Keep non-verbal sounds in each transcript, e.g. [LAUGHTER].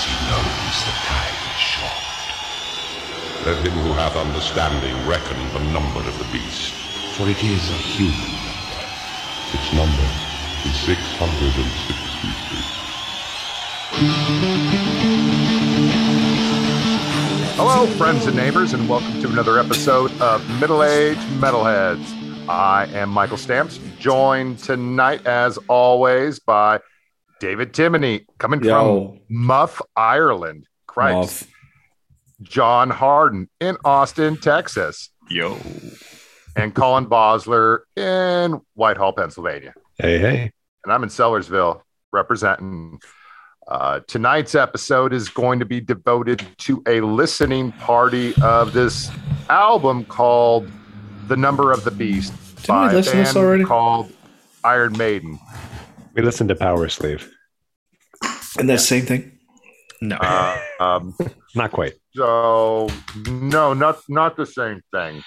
because he knows the time is short. Let him who hath understanding reckon the number of the beast, for it is a human. Its number is 663. Hello, friends and neighbors, and welcome to another episode of Middle Age Metalheads. I am Michael Stamps, joined tonight, as always, by David Timoney, coming Yo. from Muff, Ireland. Christ. Muff. John Harden in Austin, Texas, Yo. and Colin Bosler in Whitehall, Pennsylvania. Hey, hey. and I'm in Sellersville representing. Uh, tonight's episode is going to be devoted to a listening party of this album called "The Number of the Beast" Didn't we listen to this band already? called Iron Maiden. We listened to Powerslave. And that same thing. No. Uh, um, [LAUGHS] Not quite. so no, not not the same thing,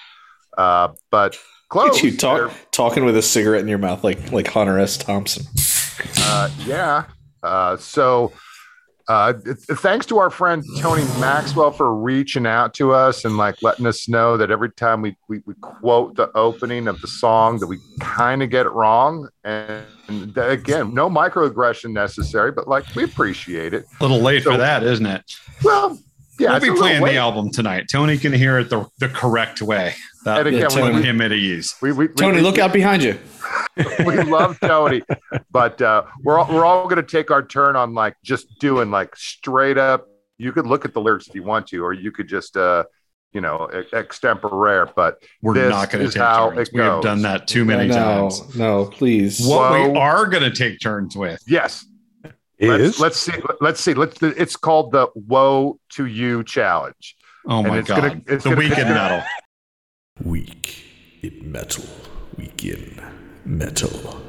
uh, but close. at you talk, They're- talking with a cigarette in your mouth like like Hunter S. Thompson. Uh, yeah. Uh, so, uh, it's- thanks to our friend Tony Maxwell for reaching out to us and like letting us know that every time we, we, we quote the opening of the song that we kind of get it wrong. And, and th- again, no microaggression necessary, but like we appreciate it. a little late so- for that, isn't it? Well, yeah, we'll be playing the album tonight. Tony can hear it the, the correct way. That And again, Yeah, will Tony- him at ease. We, we, we- Tony, we- look out behind you. [LAUGHS] we love Tony, but uh, we're all, we're all going to take our turn on like just doing like straight up. You could look at the lyrics if you want to, or you could just uh, you know ex- extemporare. But We're This not going to take how turns. it We have done that too many no, times. no, please. What we are going to take turns with. yes, Is let's, let's see. Let's see. Let's. It's called the "Woe to You" challenge. Oh And my it's God. gonna- it's the gonna- weekend metal. Week in metal, week in metal.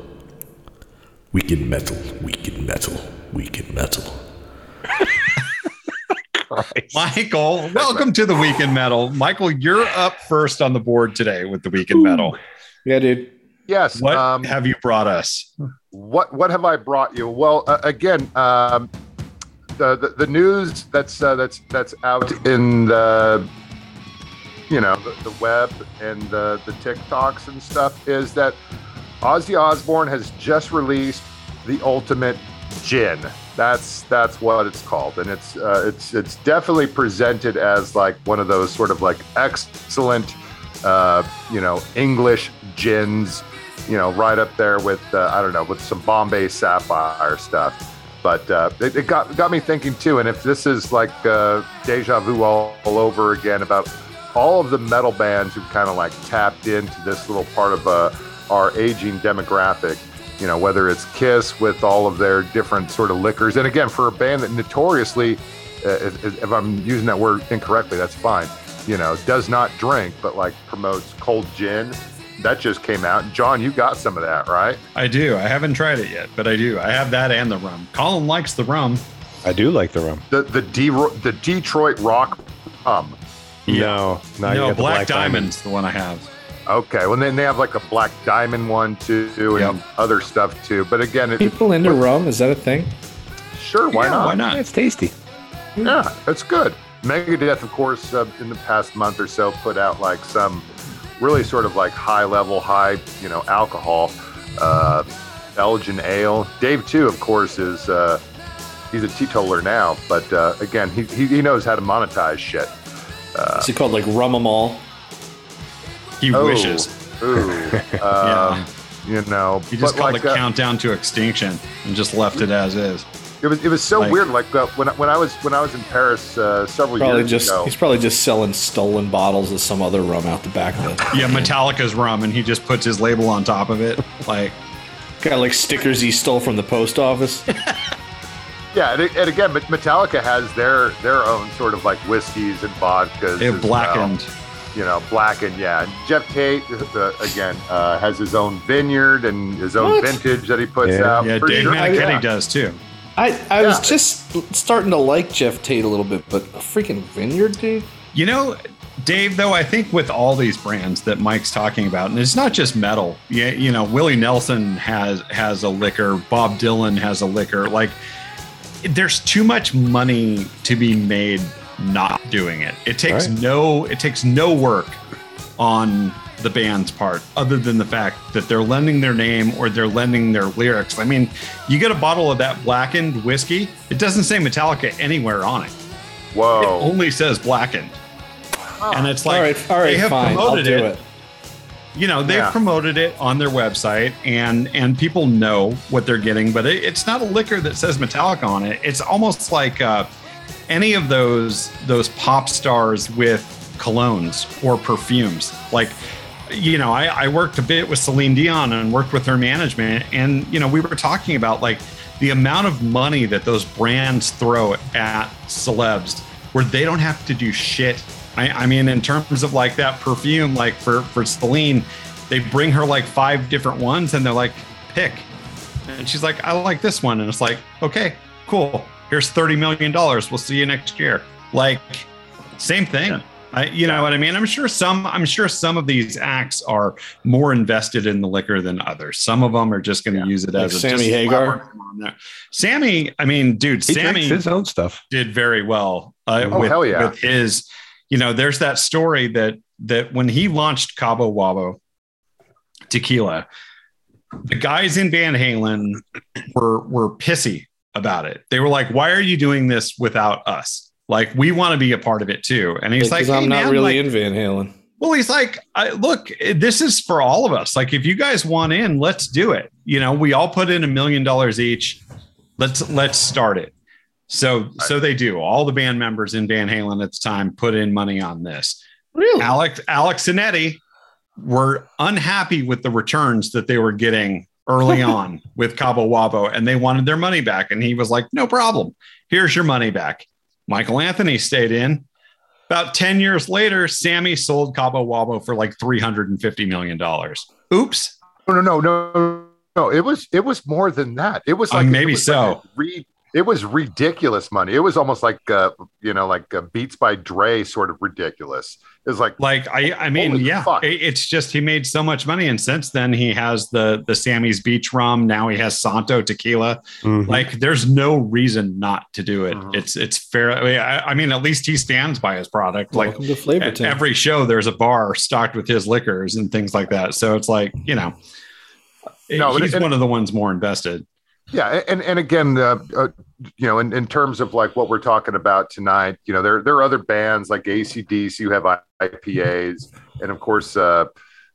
Week in metal, week in metal, week in metal. Michael, welcome to the weekend metal. Michael, you're up first on the board today with the weekend metal. Yeah, dude. Yes. What um, have you brought us? what what have I brought you? Well, uh, again, um, the, the the news that's uh, that's that's out in the you know the, the web and the the TikToks and stuff is that Ozzy Osbourne has just released the Ultimate Gin. That's that's what it's called, and it's uh, it's it's definitely presented as like one of those sort of like excellent, uh, you know, English gins you know, right up there with uh, I don't know, with some Bombay Sapphire stuff. But uh, it, it got got me thinking too. And if this is like uh, deja vu all, all over again about all of the metal bands who kind of like tapped into this little part of uh, our aging demographic, you know, whether it's Kiss with all of their different sort of liquors, and again for a band that notoriously, uh, if, if I'm using that word incorrectly, that's fine. You know, does not drink, but like promotes cold gin that just came out. John, you got some of that, right? I do. I haven't tried it yet, but I do. I have that and the rum. Colin likes the rum. I do like the rum. The the D the Detroit Rock Rum. No, no, you no, got the Black, Diamond. Diamond's the one I have. Okay, well then they have like a Black Diamond one too, and Yep. other stuff too. But again, it, People into rum? Is that a thing? sure, why Yeah, not? Why not? It's tasty. Yeah, it's good. Megadeth, of course, uh, in the past month or so, put out like some really sort of like high level, high you know alcohol, uh, Belgian ale. Dave too, of course, is uh, he's a teetotaler now, but uh, again, he, he he knows how to monetize shit. Is it called like rum 'em all? He Oh, wishes. Ooh, [LAUGHS] um, Yeah. you know, He just but called like, it uh, countdown to extinction and just left it as is. It was it was so Like- weird. Like uh, when I- when I was when I was in Paris uh, several years just ago. he's probably just selling stolen bottles of some other rum out the back of it. [LAUGHS] Yeah, Metallica's rum, and he just puts his label on top of it. Like, Got like stickers he stole from the post office. [LAUGHS] Yeah, and, and again, Metallica has their their own sort of like whiskeys and vodkas. it as blackened. well. You know, black and Yeah, Geoff Tate uh, again uh, has his own vineyard and his own What? vintage that he puts Yeah. out. Yeah, Dave sure. Manichetti Yeah. does too. I, I Yeah. was just starting to like Geoff Tate a little bit, but a freaking vineyard, dude. You know, Dave, though, I think with all these brands that Mike's talking about, and it's not just metal. Yeah, you know, Willie Nelson has has a liquor, Bob Dylan has a liquor. Like there's too much money to be made not doing it. It takes Right. no it takes no work on the band's part other than the fact that they're lending their name or they're lending their lyrics. I mean, you get a bottle of that blackened whiskey, it doesn't say Metallica anywhere on it. It Whoa. only says blackened. And it's like all right, all they have fine. I'll promoted do it it. you know they've Yeah. promoted it on their website and and people know what they're getting but it, it's not a liquor that says metallica on it it's almost like uh, any of those those pop stars with colognes or perfumes. Like you know I, I worked a bit with celine dion and worked with her management and you know we were talking about like the amount of money that those brands throw at celebs where they don't have to do shit. I, I mean, in terms of like that perfume, like for for Celine, they bring her like five different ones, and they're like, pick, and she's like, I like this one, and it's like, okay, cool. Here's thirty million dollars. We'll see you next year. Like, same thing. I, you know what I mean? I'm sure some. I'm sure some of these acts are more invested in the liquor than others. Some of them are just going to use it Like as a Sammy just Hagar? slap on there. Sammy, I mean, dude, He Sammy his own stuff. did very well uh, Oh, with, hell yeah. with his you know there's that story that that when he launched cabo wabo tequila the guys in van halen were were pissy about it they were like why are you doing this without us like we want to be a part of it too and he's like I'm "Hey, not man, really like- in Van Halen. well, he's like, I, look, this is for all of us. Like, if you guys want in, let's do it. You know, we all put in a million dollars each. Let's let's start it. So so they do. All the band members in Van Halen at the time put in money on this. Really? Alex Alex and Eddie were unhappy with the returns that they were getting early [LAUGHS] on with Cabo Wabo, and they wanted their money back. And he was like, "No problem. Here's your money back." Michael Anthony stayed in. About 10 years later, Sammy sold Cabo Wabo for like $350 million. Oops. No, no, no, no, no. It was it was more than that. It was Uh, like maybe it was so. like re- it was ridiculous money. It was almost like uh, you know, like uh, Beats by Dre, sort of ridiculous. It was like Like, I, I mean, yeah, fuck. it's just he made so much money. And since then, he has the, the Sammy's Beach Rum. Now he has Santo Tequila. Mhm. Like, there's no reason not to do it. Mhm. It's, it's fair. I mean, I, I mean, at least he stands by his product. Like, Welcome Flavor at Town. every show there's a bar stocked with his liquors and things like that so it's like you know No, he's it- one of the ones more invested Yeah, and and again, uh, uh, you know, in, in terms of like what we're talking about tonight, you know, there there are other bands like ACDC who have IPAs, and of course, uh,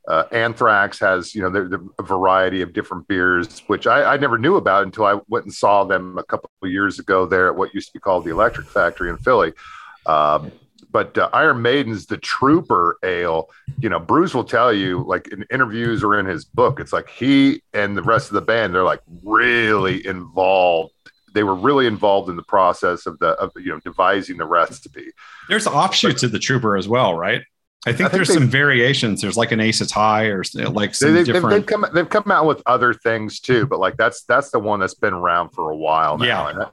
uh, Anthrax has you know there a variety of different beers, which I, I never knew about until I went and saw them a couple of years ago there at what used to be called the Electric Factory in Philly. Um, but uh, Iron Maiden's the Trooper Ale, you know, Bruce will tell you, [LAUGHS] like in interviews or in his book, it's like he and the rest of the band, they're like really involved. They were really involved in the process of the, of, you know, devising the recipe. there's offshoots of the trooper as well right i think, I think there's some variations there's like an ace of high or like some They, different they've come, they've come out with other things too, but like that's that's the one that's been around for a while now. Yeah. And,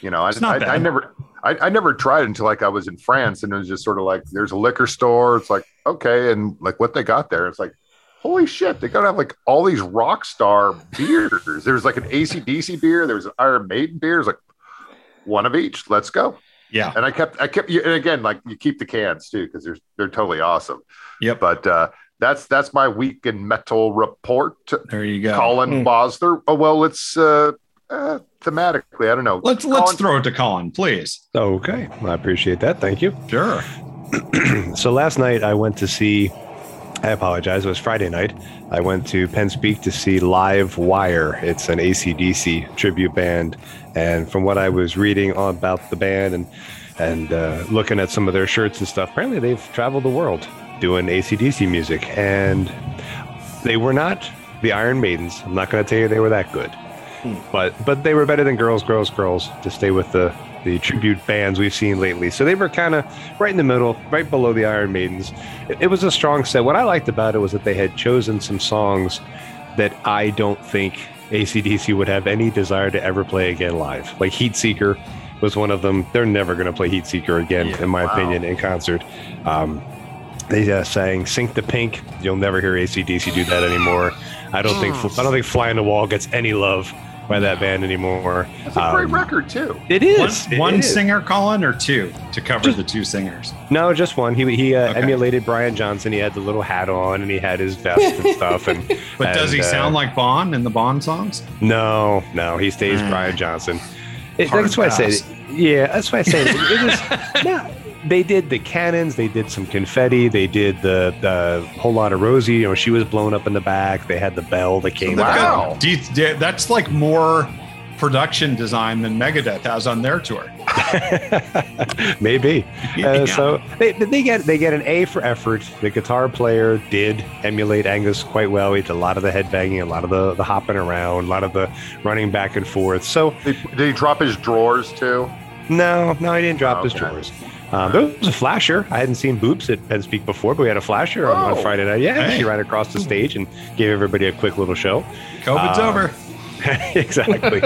you know, I, I, I never, I, I never tried until like I was in France, and it was just sort of like there's a liquor store. It's like okay, and like what they got there, it's like holy shit, they got to have like all these rock star beers. There's like an ACDC beer, there was an Iron Maiden beer. It's like one of each. Let's go. yeah And I kept, I kept, and again, like you keep the cans too because they're they're totally awesome. yep But uh, that's that's my week in metal report. there you go Colin Hmm. Bosler. Oh well, it's uh, uh, thematically. I don't know. let's let's Colin- throw it to colin please Okay, I appreciate that. Thank you. sure [CLEARS THROAT] so last night I went to see. I apologize. It was Friday night. I went to Penn's Peak to see Live Wire. It's an ACDC tribute band, and from what I was reading about the band and and uh, looking at some of their shirts and stuff, apparently they've traveled the world doing ACDC music, and they were not the Iron Maidens. I'm not going to tell you they were that good, but but they were better than Girls, Girls, Girls. To stay with the the tribute bands we've seen lately, so they were kind of right in the middle, right below the Iron Maidens. It, it was a strong set. What I liked about it was that they had chosen some songs that I don't think ACDC would have any desire to ever play again live. Like Heatseeker was one of them. They're never going to play Heatseeker again, Yeah, in my wow. opinion, in concert. Um, they uh, sang "Sink the Pink." You'll never hear ACDC do that anymore. I don't think I don't think "Fly on the Wall" gets any love by that band anymore. It's a great Um, record too. It is One, is It- one it is. singer, Colin, or two to cover Just- the two singers. No, just one. He he uh, Okay. emulated Brian Johnson. He had the little hat on and he had his vest and stuff. And [LAUGHS] But does he uh, sound like Bon in the Bon songs? No, no, he stays. Brian Johnson. It, that's why I pass. say, yeah, that's why I say it, it was. [LAUGHS] no, they did the cannons, they did some confetti, they did the the whole lot of Rosie. You know, she was blown up in the back. They had the bell that came They've out. Wow. got- do you- do- that's like more production design than Megadeth has on their tour. [LAUGHS] Maybe. Yeah. Uh, so they, they get they get an A for effort. The guitar player did emulate Angus quite well. He did a lot of the headbanging, a lot of the, the hopping around, a lot of the running back and forth. So Did, did he drop his drawers too? no, no, he didn't drop his Okay. drawers. Um, there was a flasher. I hadn't seen Boops at Penn's Peak before, but we had a flasher on, Oh. on Friday night. Yeah, Hey. she ran across the stage and gave everybody a quick little show. COVID's Uh, over. [LAUGHS] exactly.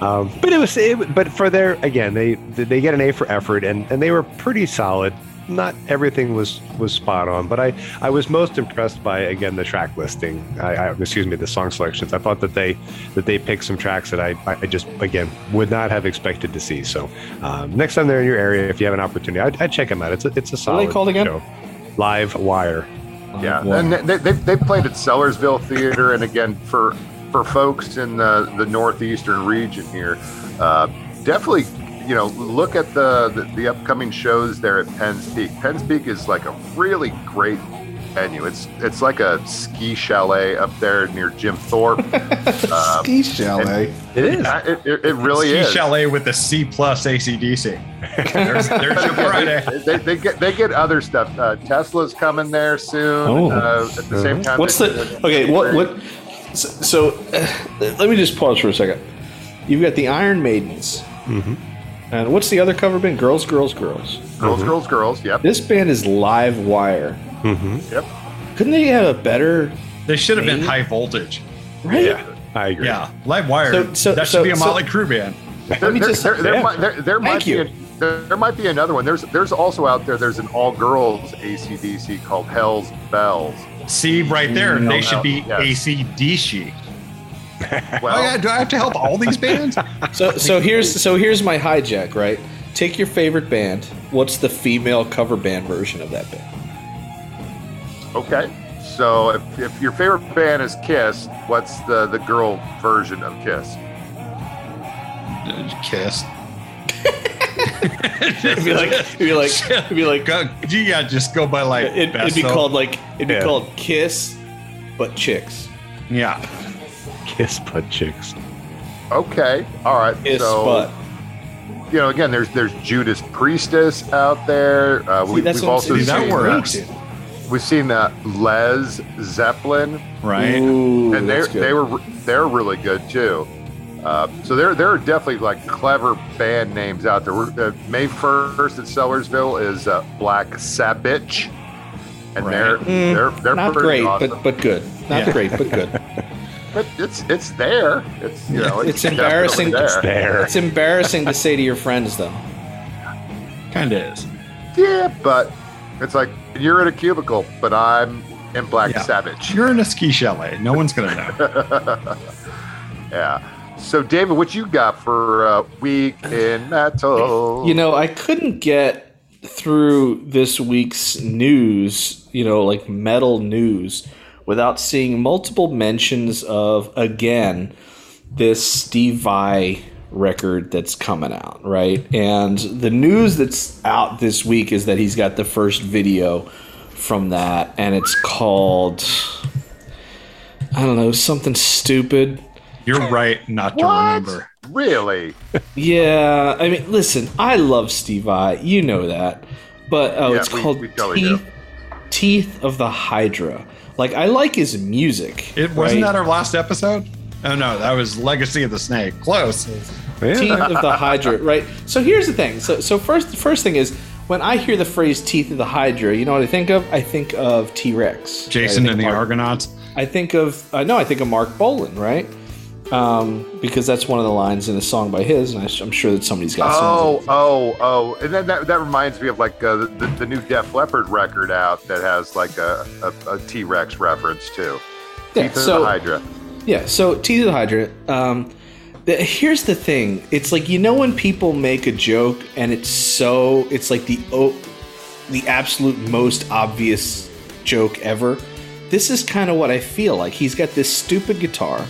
um, but it was, it, but for their again, they they get an A for effort, and and they were pretty solid. Not everything was was spot on, but I I was most impressed by again the track listing. I, I excuse me, the song selections. I thought that they that they picked some tracks that I I just again would not have expected to see. So um, next time they're in your area, if you have an opportunity, I'd, I'd check them out. It's a, it's a solid. What are they called again? show. Live Wire. Yeah, Well, and they, they, they played at Sellersville Theater, and again for for folks in the the northeastern region here, uh, definitely you know look at the, the the upcoming shows there at Penn's Peak. Penn's Peak is like a really great venue. It's it's like a ski chalet up there near Jim Thorpe. [LAUGHS] um, Ski chalet. It is. uh, it, it, it really Ski is. Chalet with the C plus ACDC. [LAUGHS] There's, there's your Friday. They, they, they get they get other stuff. Uh, Tesla's coming there soon. Oh. Uh, at the same time, What's the okay? What what? So, so uh, let me just pause for a second. You've got the Iron Maidens, Mhm. And what's the other cover band? Girls, Girls, Girls. girls, girls, girls. Yep, This band is Live Wire. Mm-hmm. yep. Couldn't they have a better? They should have been Maybe. high voltage. Right? Yeah, I agree. Yeah, live wire. So- so- that should so- be a so- Motley Crue band. There, me there- just- there, there yeah. might, there, there might Thank you. be a, there, there might be another one. There's there's also out there. There's an all girls ACDC called Hell's Bells. See right there, No, they should be yes. ACDC. [LAUGHS] Well, oh yeah, do I have to help all these bands? [LAUGHS] So so here's so here's my hijack. Right? Take your favorite band. What's the female cover band version of that band? okay. So if, if your favorite band is Kiss, what's the the girl version of Kiss? Uh, Kiss. [LAUGHS] It'd be like it'd be like it'd be like Go, yeah, just go by like. it, it'd be called like it'd be Yeah. called Kiss, but chicks. Yeah. Kiss butt chicks. Okay, all right. Kiss so but. you know, again, there's there's Judas Priestess out there. Uh, See, we, that's we've what I'm also saying. that works. We've seen that Lez Zeppelin. Right. Ooh, and they that's they were they're really good too. Uh, so there there are definitely like clever band names out there. We're, uh, May first at Sellersville is uh, Black Sabbath, and Right. they're Mm, they're they're not pretty great, awesome. but but good. Not Yeah. great, but good. [LAUGHS] But it's it's there. It's you know It's definitely embarrassing. There. There. It's embarrassing to say to your friends though. Kind of is. Yeah, but it's like you're in a cubicle, but I'm in Black Yeah. Sabbath. You're in a ski chalet. No one's gonna know. [LAUGHS] yeah. So David, what you got for uh, week in metal? You know, I couldn't get through this week's news, you know, like metal news, without seeing multiple mentions of, again, this Steve Vai record that's coming out, right? And the news that's out this week is that he's got the first video from that, and it's called, I don't know, something stupid. You're right not to what? remember. Really? Yeah, I mean, listen, I love Steve Vai, you know that, but oh, Yeah, it's we- called we totally do. Teeth, Teeth of the Hydra. Like, I like his music. It wasn't right? that our last episode? Oh no, that was Legacy of the Snake. Close. Teeth of the Hydra, [LAUGHS] right? So here's the thing. So, so first, the first thing is when I hear the phrase "Teeth of the Hydra," you know what I think of? I think of T Rex. Jason and the Mark, Argonauts. I think of uh, no, I think of Marc Bolan, right? Um, because that's one of the lines in a song by his, and I, am sure that somebody's got. some Oh, oh, oh! And then that, that reminds me of like uh, the, the new Def Leppard record out that has like a, a, a T Rex reference too. Yeah, Teeth of so- the Hydra. Yeah, so Teeth of the Hydra. Um, The- Here's the thing. It's like you know when people make a joke and it's so it's like the o- the absolute most obvious joke ever. This is kind of what I feel like. He's got this stupid guitar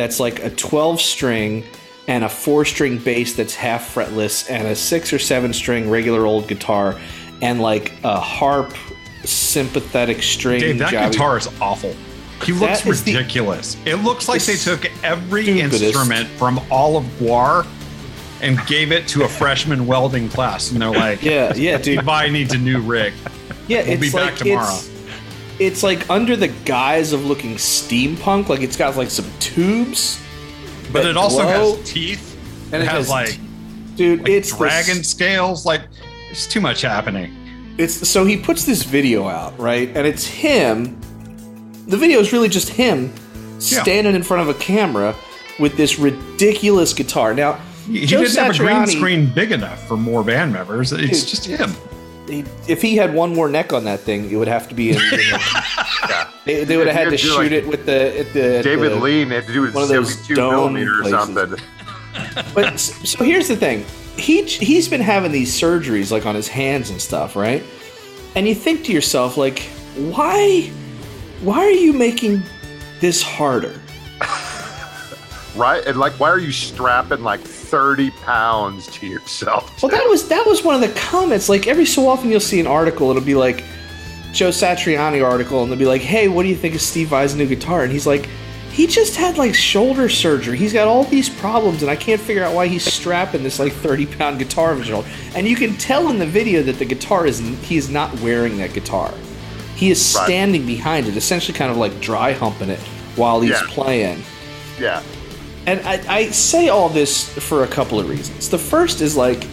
that's like a 12 string and a 4 string bass that's half fretless and a 6 or 7 string regular old guitar and like a harp sympathetic string Dave, that jobby- guitar is awful. He looks That is the- ridiculous. it looks like they took every stupidest. instrument from all of Gwar and gave it to a freshman welding class, and they're like, Yeah, yeah, dude. Levi needs a new rig." Yeah, We'll it's be back like tomorrow. It's, like under the guise of looking steampunk, like it's got like some tubes. But it also glow, has teeth. and it, has, has like, dude, like it's dragon this- scales. Like, it's too much happening. it's so he puts this video out, right? And it's him. The video is really just him standing in front of a camera with this ridiculous guitar. Now, He, he didn't have a green screen big enough for more band members. It's Dude, just him. He- if he had one more neck on that thing, it would have to be. In, in [LAUGHS] Yeah. they, they would have had to shoot like it with the at the at David the- Lean had to do it one of those 72 dome millimeter or places. something. [LAUGHS] But so here's the thing. He he's been having these surgeries like on his hands and stuff, right? And you think to yourself like, why why are you making this harder? Right? And like, why are you strapping like 30 pounds to yourself? Well, that was that was one of the comments. Like every so often, you'll see an article. It'll be like Joe Satriani article, and they'll be like, "Hey, what do you think of Steve Vai's new guitar?" And he's like, "He just had like shoulder surgery. He's got all these problems, and I can't figure out why he's strapping this like thirty pound guitar on his shoulder." And you can tell in the video that the guitar is he is not wearing that guitar. He is Right. standing behind it, essentially kind of like dry humping it while he's Yeah. playing. yeah. And I, I say all this for a couple of reasons. The first is like,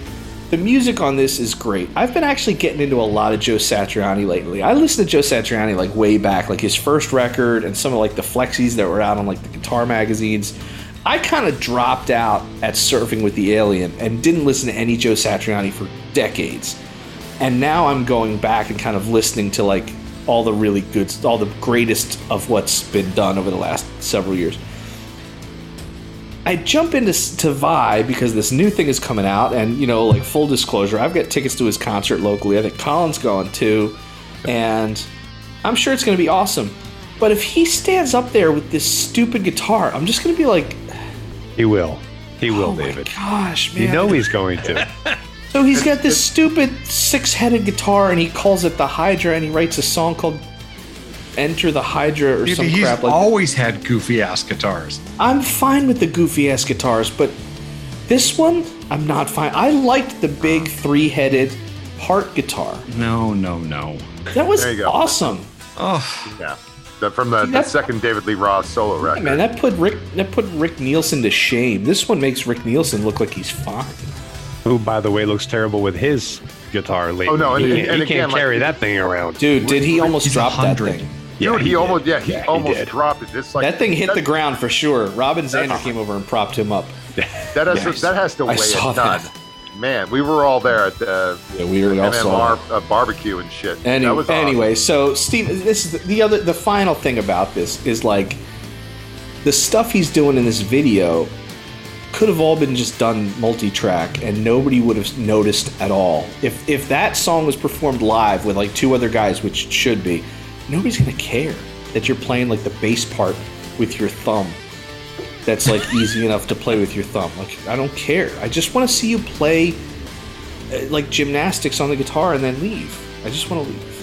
the music on this is great. I've been actually getting into a lot of Joe Satriani lately. I listened to Joe Satriani like way back, like his first record and some of like the flexies that were out on like the guitar magazines. I kind of dropped out at Surfing with the Alien and didn't listen to any Joe Satriani for decades. And now I'm going back and kind of listening to like all the really good, all the greatest of what's been done over the last several years. I jump into to Vai because this new thing is coming out, and you know, like full disclosure, I've got tickets to his concert locally. I think Colin's going too, and I'm sure it's going to be awesome. But if he stands up there with this stupid guitar, I'm just going to be like, He will. He will, "Oh David. gosh, man!" You know he's going to. So he's got this stupid six-headed guitar, and he calls it the Hydra, and he writes a song called "Enter the Hydra" or Dude, some he's crap like. always had goofy ass guitars. I'm fine with the goofy ass guitars, but this one, I'm not fine. I liked the big three-headed part guitar. No, no, no. That was There you go. awesome. Oh, Yeah. The, from the, the That's- second David Lee Roth solo record. Man, that put Rick that put Rick Nielsen to shame. This one makes Rick Nielsen look like he's fine. Who, by the way, looks terrible with his guitar lately. Oh, no, and- he, and- can't- and he again, can't like- carry that thing around. Dude, did he almost He's drop that 100. thing? Yeah, Dude, he, did. almost yeah he Yeah, almost did. dropped it. It's like That thing hit the ground for sure. Robin Zander came over and propped him up. [LAUGHS] That has, Yes. that has to I weigh a ton. Man, we were all there at the Yeah, we were all saw MMR uh, barbecue and shit. Any, that was awesome. anyway, so Steve, this is the, the other, the final thing about this is like the stuff he's doing in this video could have all been just done multi-track and nobody would have noticed at all. If if that song was performed live with like two other guys, which it should be, nobody's gonna care that you're playing like the bass part with your thumb. That's like [LAUGHS] easy enough to play with your thumb. Like I don't care. I just want to see you play uh, like gymnastics on the guitar and then leave. I just want to leave.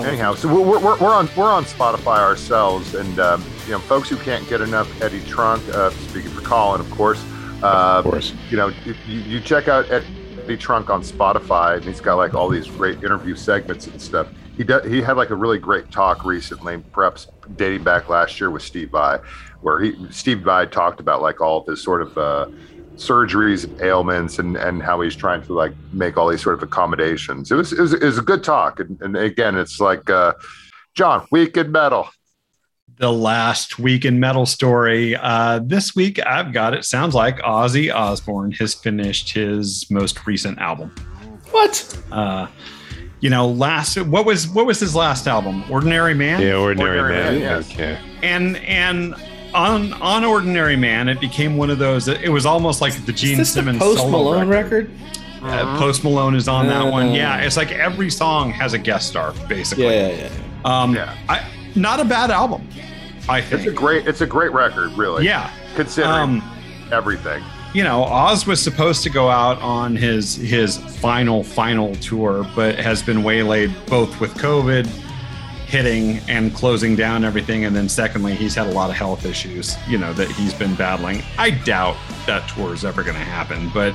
I- Anyhow, so we're, we're, we're on we're on Spotify ourselves, and um, you know, folks who can't get enough Eddie Trunk, uh, speaking for Colin, of course, uh, Of course. you know, you, you check out Eddie Trunk on Spotify, and he's got like all these great interview segments and stuff. He did, he had like a really great talk recently, perhaps dating back last year with Steve Vai, where he Steve Vai talked about like all of his sort of uh, surgeries and ailments and and how he's trying to like make all these sort of accommodations. It was it was, it was a good talk, and, and again, it's like uh, John, week in metal. the last week in metal story. Uh, this week, I've got it. Sounds like Ozzy Osbourne has finished his most recent album. What? Uh, you know, last what was what was his last album? Ordinary Man. Yeah, ordinary, Ordinary man. Man, yes. Okay. and and on on Ordinary Man, it became one of those. It was almost like the Gene Is this Simmons the Post Malone record? Uh, Post Malone is on that one. Uh, Yeah, it's like every song has a guest star, basically. Yeah, yeah, yeah. Um, Yeah. I, not a bad album, I think It's a great. It's a great record, really. Yeah. Considering Um, everything. You know, Oz was supposed to go out on his his final final tour, but has been waylaid both with COVID hitting and closing down everything, and then secondly, he's had a lot of health issues, you know, that he's been battling. I doubt that tour is ever going to happen, but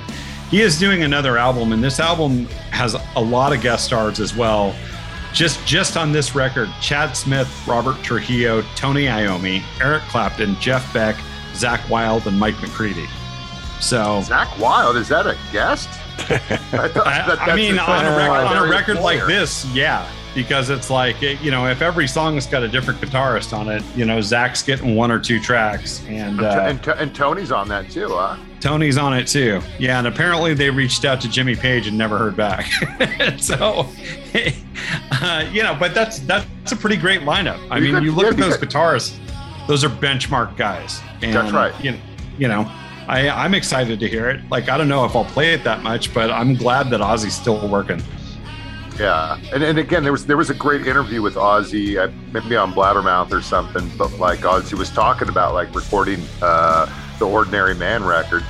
he is doing another album, and this album has a lot of guest stars as well. Just just on this record, Chad Smith, Robert Trujillo, Tony Iommi, Eric Clapton, Jeff Beck, Zakk Wylde, and Mike McCready. So Zakk Wylde is that a guest? [LAUGHS] I, that- I mean, the on a, rec- on a primary record like this, yeah, because it's like it- you know, if every song's got a different guitarist on it, you know, Zakk's getting one or two tracks, and uh, and, T- and Tony's on that too, huh? Tony's on it too. Yeah, and apparently they reached out to Jimmy Page and never heard back. [LAUGHS] so, [LAUGHS] uh, you know, but that's that's a pretty great lineup. I You mean, could- you look yeah, at those could- guitarists; those are benchmark guys. And, That's right. You you know I, I'm excited to hear it. Like, I don't know if I'll play it that much, but I'm glad that Ozzy's still working. Yeah, and, and again, there was there was a great interview with Ozzy, uh, maybe on Blabbermouth or something. But like Ozzy was talking about like recording uh, the Ordinary Man record,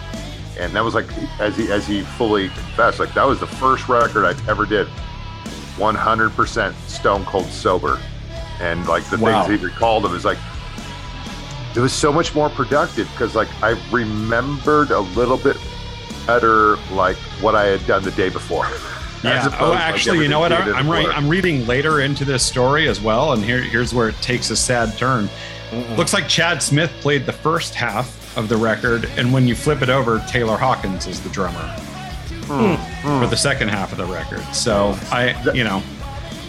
and that was like as he as he fully confessed, like that was the first record I ever did, 100% stone cold sober, and like the Wow. things he recalled of is like it was so much more productive because like I remembered a little bit better like what I had done the day before. [LAUGHS] Yeah. Oh, to, like, actually, you know what? I, he did I'm right. I'm reading later into this story as well, and here, here's where it takes a sad turn. Looks like Chad Smith played the first half of the record, and when you flip it over, Taylor Hawkins is the drummer Hmm. for the second half of the record. So I, you know,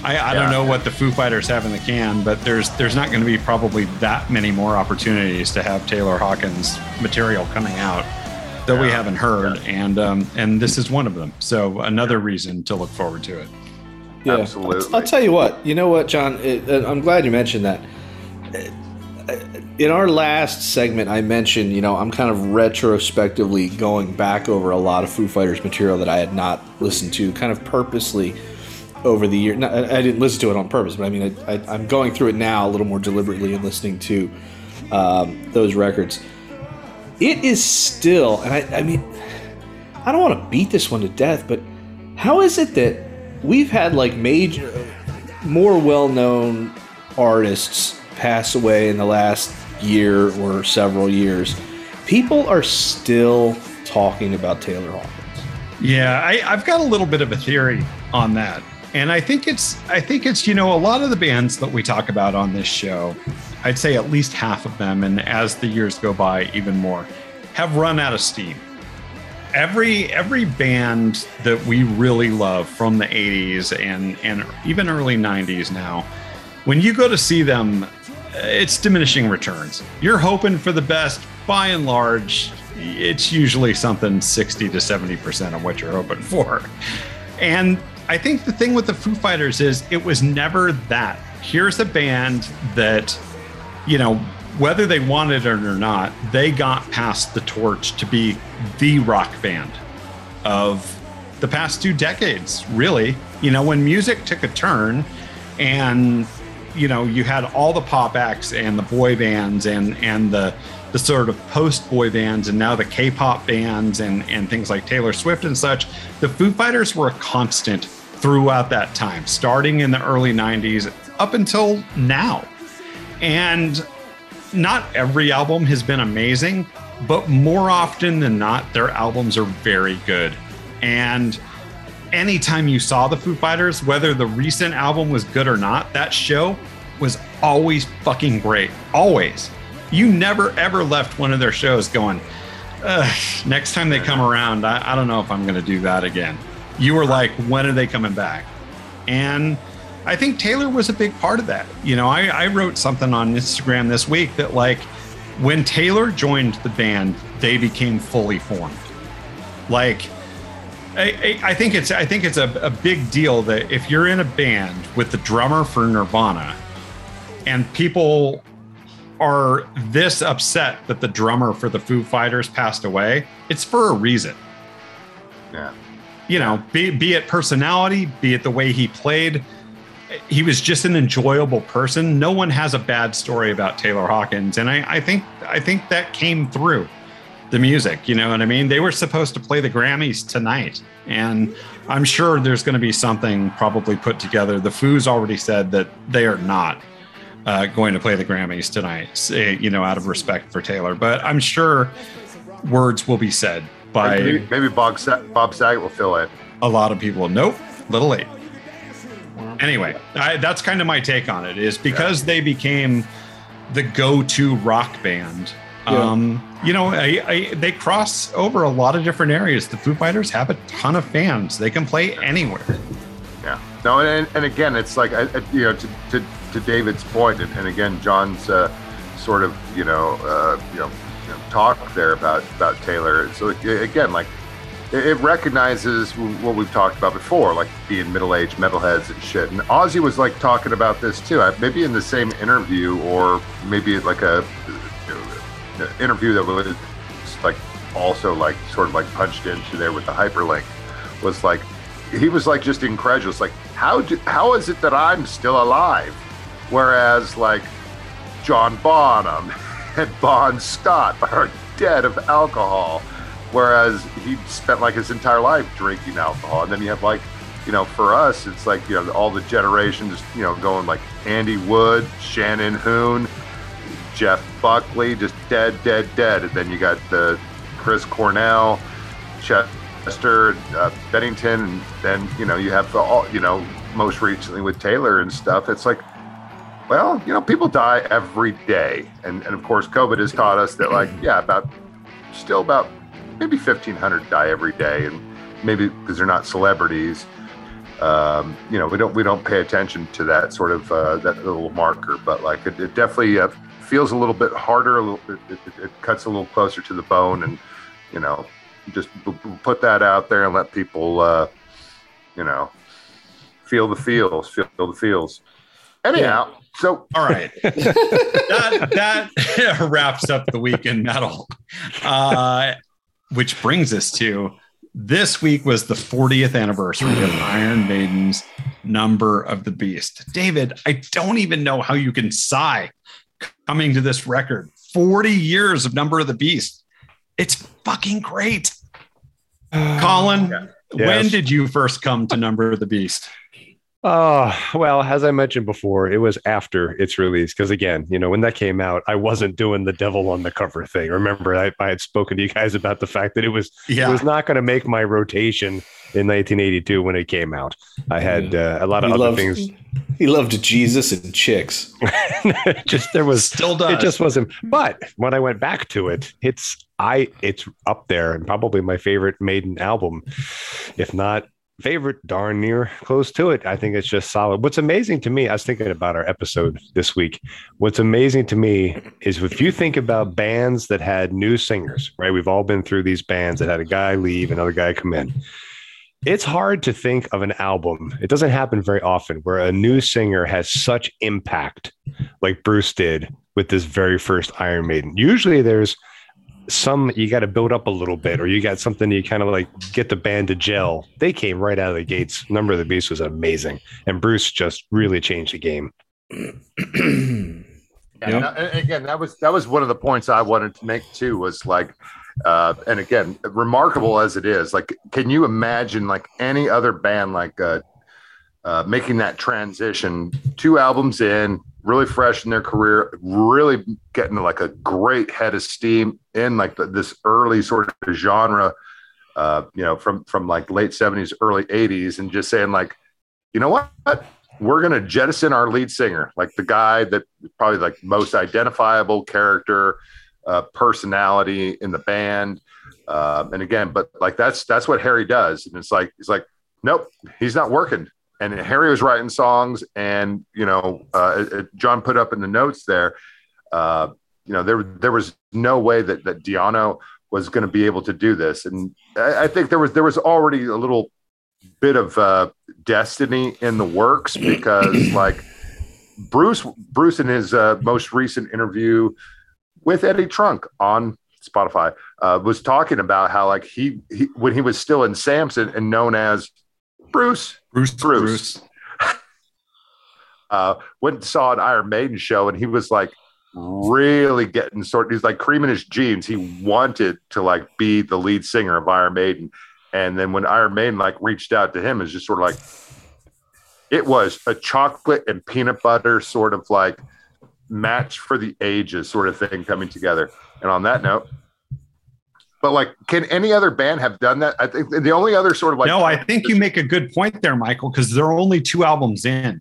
I, I don't know what the Foo Fighters have in the can, but there's there's not going to be probably that many more opportunities to have Taylor Hawkins material coming out that we haven't heard, and um, and this is one of them. So another reason to look forward to it. Yeah. Absolutely. I'll, I'll tell you what. You know what, John? It, uh, I'm glad you mentioned that. In our last segment, I mentioned, you know, I'm kind of retrospectively going back over a lot of Foo Fighters material that I had not listened to, kind of purposely over the year. No, I I didn't listen to it on purpose, but I mean, I, I'm going through it now a little more deliberately and listening to um, those records. It is still, and I, I mean, I don't want to beat this one to death, but how is it that we've had like major, more well known artists pass away in the last year or several years? People are still talking about Taylor Hawkins. Yeah, I, I've got a little bit of a theory on that, and I think it's I think it's you know a lot of the bands that we talk about on this show, I'd say at least half of them, and as the years go by, even more, have run out of steam. Every every band that we really love from the '80s and and even early '90s now, when you go to see them, eh, it's diminishing returns. You're hoping for the best. By and large, it's usually something 60 to 70% of what you're hoping for. And I think the thing with the Foo Fighters is it was never that. Here's a band that, you know, whether they wanted it or not, they got past the torch to be the rock band of the past two decades, really. You know, when music took a turn and you know, you had all the pop acts and the boy bands and and the the sort of post boy bands and now the K-pop bands and and things like Taylor Swift and such. The Foo Fighters were a constant throughout that time, starting in the early 90s up until now. And not every album has been amazing, but more often than not, their albums are very good. And anytime you saw the Foo Fighters, whether the recent album was good or not, that show was always fucking great. Always. You never ever left one of their shows going, Ugh, next time they come around, I, I don't know if I'm going to do that again. You were like, when are they coming back? And I think Taylor was a big part of that. You know, I, I wrote something on Instagram this week that, like, when Taylor joined the band, they became fully formed. Like, I, I think it's I think it's a, a big deal that if you're in a band with the drummer for Nirvana, and people are this upset that the drummer for the Foo Fighters passed away, it's for a reason. Yeah. You know, be, be it personality, be it the way he played, he was just an enjoyable person. No one has a bad story about Taylor Hawkins, and I, I think I think that came through the music. You know what I mean? They were supposed to play the Grammys tonight, and I'm sure there's going to be something probably put together. The Foos already said that they are not uh, going to play the Grammys tonight, you know, out of respect for Taylor. But I'm sure words will be said by maybe, maybe Bob Sa- Bob Saget will fill in. a lot of people. Nope, little late. Anyway, I, that's kind of my take on it. Is because they became the go-to rock band. Um, you know, I, I, they cross over a lot of different areas. The Foo Fighters have a ton of fans. They can play anywhere. Yeah. No, and, and again, it's like I, I- you know to, to, to David's point, and, and again, John's uh, sort of you know uh, you know talk there about about Taylor. So again, like it, recognizes what we've talked about before, like being middle-aged metalheads and shit. And Ozzy was like talking about this too, maybe in the same interview, or maybe like a you know, interview that was like also like sort of like punched into there with the hyperlink was like he was like just incredulous like how do, how is it that i'm still alive whereas like john bonham and bon scott are dead of alcohol whereas he spent like his entire life drinking alcohol and then you have like you know for us it's like you know all the generations you know going like andy wood shannon hoon Jeff Buckley, just dead, dead, dead. And then you got the Chris Cornell, Chester, uh, Bennington, and then you know you have the all you know most recently with Taylor and stuff. It's like, well, you know, people die every day, and and of course, COVID has taught us that like yeah, about still about maybe fifteen hundred die every day, and maybe because they're not celebrities. Um, you know, we don't we don't pay attention to that sort of uh, that little marker, but like it, it definitely uh, feels a little bit harder. A little, it, it, it cuts a little closer to the bone, and you know, just p- put that out there and let people, uh, you know, feel the feels, feel the feels. Anyhow, so All right. [LAUGHS] that that [LAUGHS] wraps up the week in metal. Uh, which brings us to this week was the 40th anniversary of [SIGHS] Iron Maiden's Number of the Beast. David, I don't even know how you can sigh coming to this record. 40 years of Number of the Beast. It's fucking great. [SIGHS] Colin, when Yes. did you first come to Number of the Beast? Oh, well, as I mentioned before, it was after its release. Because again, you know, when that came out, I wasn't doing the devil on the cover thing. Remember, I, I had spoken to you guys about the fact that it was yeah. it was not going to make my rotation in 1982 when it came out. I had uh, a lot of He other loved, things. he loved Jesus and chicks. [LAUGHS] just there was Still does. it just wasn't. But when I went back to it, it's I it's up there and probably my favorite Maiden album, if not favorite, darn near close to it. I think it's just solid. What's amazing to me, I was thinking about our episode this week. What's amazing to me is if you think about bands that had new singers, right? We've all been through these bands that had a guy leave, another guy come in. It's hard to think of an album. It doesn't happen very often where a new singer has such impact like Bruce did with this very first Iron Maiden. Usually there's some you got to build up a little bit, or you got something you kind of like get the band to gel. They came right out of the gates. Number of the Beast was amazing, and Bruce just really changed the game. [CLEARS THROAT] Yeah, and, and again, that was that was one of the points I wanted to make too. Was like, uh, and again, remarkable as it is, like, can you imagine like any other band like uh, uh, making that transition? Two albums in, really fresh in their career, really getting like a great head of steam in like the, this early sort of genre. Uh, you know, from from like late seventies, early eighties, and just saying like, you know what? we're going to jettison our lead singer, like the guy that probably like most identifiable character, uh, personality in the band. Um, and again, but like that's that's what Harry does, and it's like he's like, nope, he's not working. And Harry was writing songs, and you know, uh, John put up in the notes there. Uh, you know, there there was no way that that Di'Anno was going to be able to do this, and I, I think there was there was already a little bit of uh, destiny in the works because [CLEARS THROAT] like Bruce Bruce in his uh, most recent interview with Eddie Trunk on Spotify uh, was talking about how like he, he when he was still in Samson and known as Bruce Bruce. Bruce. Bruce. uh, went and saw an Iron Maiden show, and he was like really getting sort. He's like creaming his jeans. He wanted to like be the lead singer of Iron Maiden, and then when Iron Maiden like reached out to him, it's just sort of like it was a chocolate and peanut butter sort of like match for the ages sort of thing coming together. And on that note. But like, can any other band have done that? I think the only other sort of like no, I think you make a good point there, Michael, because they're only two albums in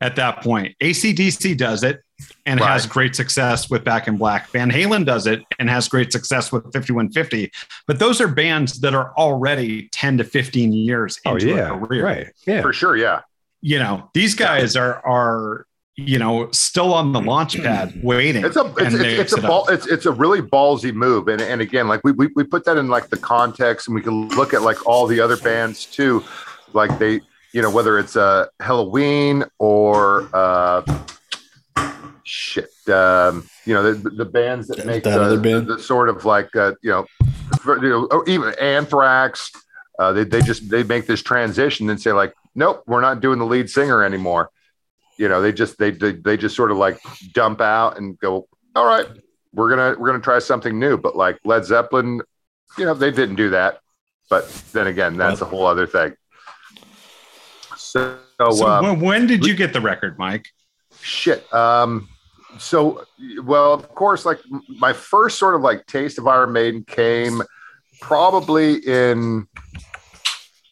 at that point. ACDC does it and Right. has great success with Back in Black. Van Halen does it and has great success with 5150. But those are bands that are already 10 to 15 years Oh into yeah, a career. right. Yeah, for sure. Yeah. You know, these guys are are you know still on the launch [CLEARS THROAT] pad waiting. It's a it's, it's, it's a sit ball, it's it's a really ballsy move, and and again, like we, we we put that in like the context, and we can look at like all the other bands too, like they you know whether it's uh Halloween or uh shit um you know the the bands that That- make that the, other band? the sort of like uh, you know for- you know or even Anthrax. Uh, they, they just they make this transition and say like nope we're not doing the lead singer anymore you know they just they, they they just sort of like dump out and go all right we're gonna we're gonna try something new. But like led zeppelin you know they didn't do that. But then again that's a whole other thing. So, So um, when, when did you get the record, Mike? shit um so well of course like my first sort of like taste of iron maiden came probably in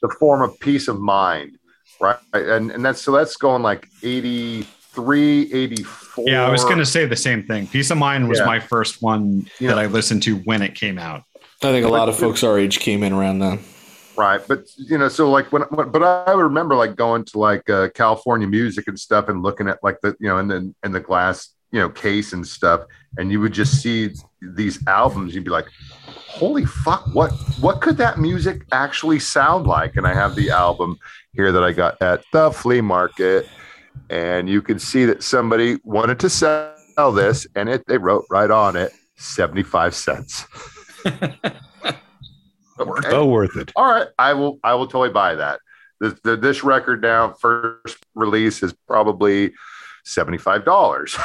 the form of piece of mind right and and that's so that's going like 83 84 Yeah, I was going to say the same thing. Piece of Mind was Yeah. my first one Yeah. that I listened to when it came out. I think a lot of folks our age came in around then. right but you know so like when, when but i remember like going to like uh, california music and stuff and looking at like the you know and then and the glass you know case and stuff and you would just see these albums you'd be like holy fuck what what could that music actually sound like and i have the album here that i got at the flea market and you can see that somebody wanted to sell this and it they wrote right on it 75 cents [LAUGHS] Okay oh, worth it. all right, I will I will totally buy that. This this record now first release is probably seventy five dollars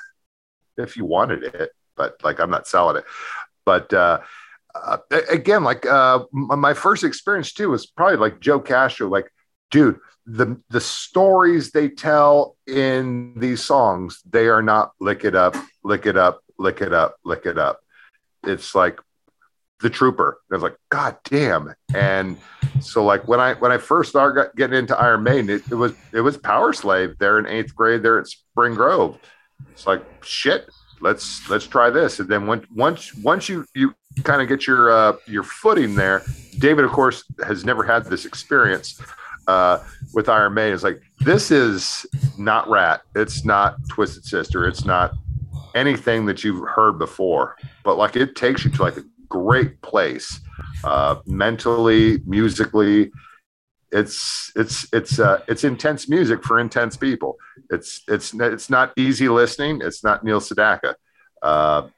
[LAUGHS] if you wanted it, but like I'm not selling it. But uh, uh, again, like uh, my first experience too was probably like Joe Castro. Like, dude, the the stories they tell in these songs, they are not lick it up, lick it up, lick it up, lick it up. It's like the trooper. I was like, God damn. And so like when I when I first started getting into Iron Maiden, it, it was it was Powerslave there in eighth grade there at Spring Grove. It's like shit. Let's let's try this. And then once once once you you kind of get your uh, your footing there, David of course has never had this experience uh, with Maiden. It's like this is not Ratt. It's not Twisted Sister. It's not anything that you've heard before. But like it takes you to like a great place uh mentally musically it's it's it's uh it's intense music for intense people. It's it's it's not easy listening. It's not neil sedaka. Uh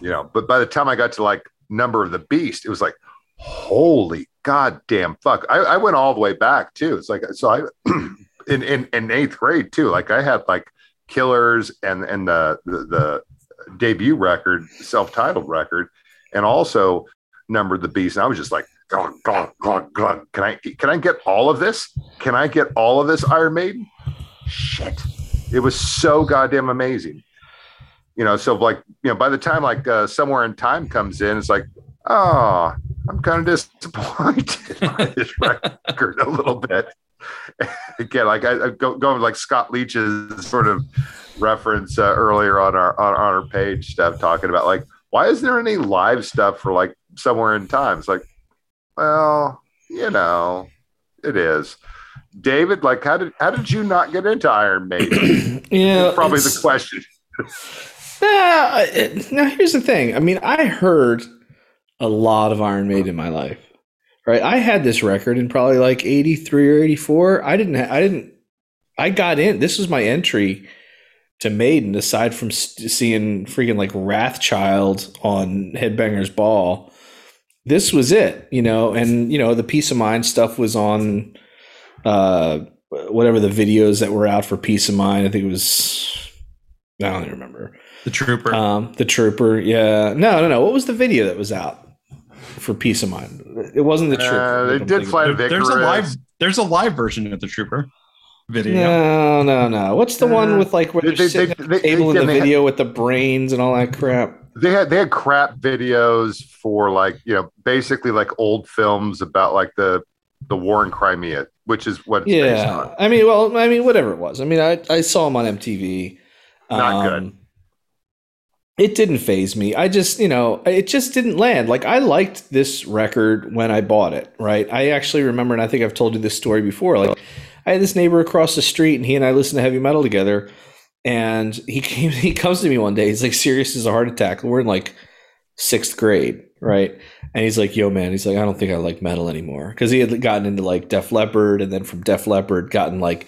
you know but by the time i got to like number of the beast it was like holy goddamn fuck. I, I went all the way back too. It's like so i [CLEARS THROAT] in, in in eighth grade too like i had like killers and and the the, the debut record self-titled record and also numbered the beast. And I was just like, God, God, God, God, can I can I get all of this? Can I get all of this Iron Maiden? Shit. It was so goddamn amazing. You know, so like, you know, by the time like uh, somewhere in time comes in, it's like, oh, I'm kind of disappointed [LAUGHS] by this record a little bit. [LAUGHS] Again, like I, I go going like Scott Leach's sort of reference uh, earlier on our on, on our page stuff talking about like why is there any live stuff for like somewhere in time? It's like, well, you know, it is. David, like, how did how did you not get into Iron Maiden? [CLEARS THROAT] Yeah, Probably the question. It- now here's the thing. I mean, I heard a lot of Iron Maiden in my life. Right, I had this record in probably like '83 or '84. I didn't. Ha- I didn't. I got in. This was my entry to Maiden, aside from st- seeing freaking like Wrathchild on Headbangers Ball. This was it, you know, and you know the Piece of Mind stuff was on uh whatever the videos that were out for Piece of Mind. I think it was I don't even remember. The Trooper. Um, the Trooper, yeah. No, no, no. What was the video that was out for Piece of Mind? It wasn't the Trooper. Uh, they did thinking. fly There- there's a live. There's a live version of the Trooper video. No, no, no. What's the one Uh, with like where they- they're they- sitting they- at the they- table again, in the they had- video with the brains and all that crap? They had they had crap videos for like you know basically like old films about like the the war in Crimea, which is what it's based Yeah, on. I mean, well, I mean, whatever it was. I mean, I I saw him on MTV. Not good. Um, it didn't phase me. I just, you know, it just didn't land. Like I liked this record when I bought it. Right. I actually remember, and I think I've told you this story before. Like I had this neighbor across the street, and he and I listened to heavy metal together. And he came, [LAUGHS] he comes to me one day. He's like, "Serious as a heart attack." We're in like sixth grade, right? And he's like, "Yo, man," he's like, "I don't think I like metal anymore," because he had gotten into like Def Leppard, and then from Def Leppard, gotten like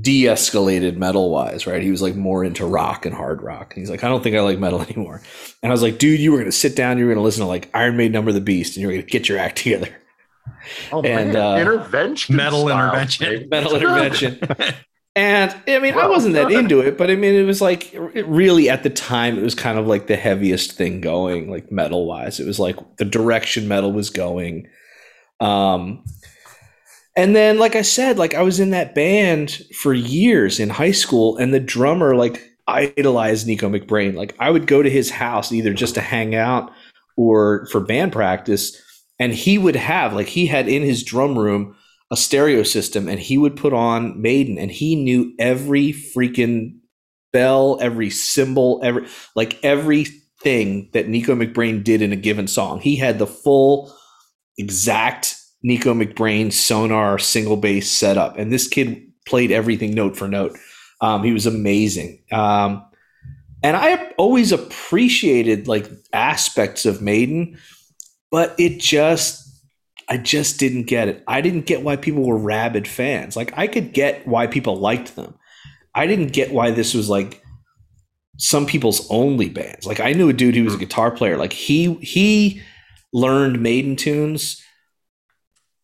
de-escalated metal wise, right? He was like more into rock and hard rock. And he's like, "I don't think I like metal [LAUGHS] anymore." And I was like, "Dude, you were gonna sit down, you were gonna listen to like Iron Maiden, Number of the Beast, and you were gonna get your act [LAUGHS] together." Oh, And, man. uh, intervention, Metal style, intervention. metal intervention. And I mean, I wasn't that into it, but I mean, it was like it really at the time, it was kind of like the heaviest thing going, like metal wise. It was like the direction metal was going. Um, and then, like I said, like I was in that band for years in high school, and the drummer like idolized Nicko McBrain. Like I would go to his house either just to hang out or for band practice, and he would have like he had in his drum room a stereo system and he would put on Maiden and he knew every freaking bell, every cymbal, every like everything that Nicko McBrain did in a given song. He had the full exact Nicko McBrain Sonor single bass setup. And this kid played everything note for note. Um, he was amazing. Um, and I always appreciated like aspects of Maiden, but it just I just didn't get it. I didn't get why people were rabid fans. Like I could get why people liked them. I didn't get why this was like some people's only bands. Like I knew a dude who was a guitar player. Like he he learned Maiden tunes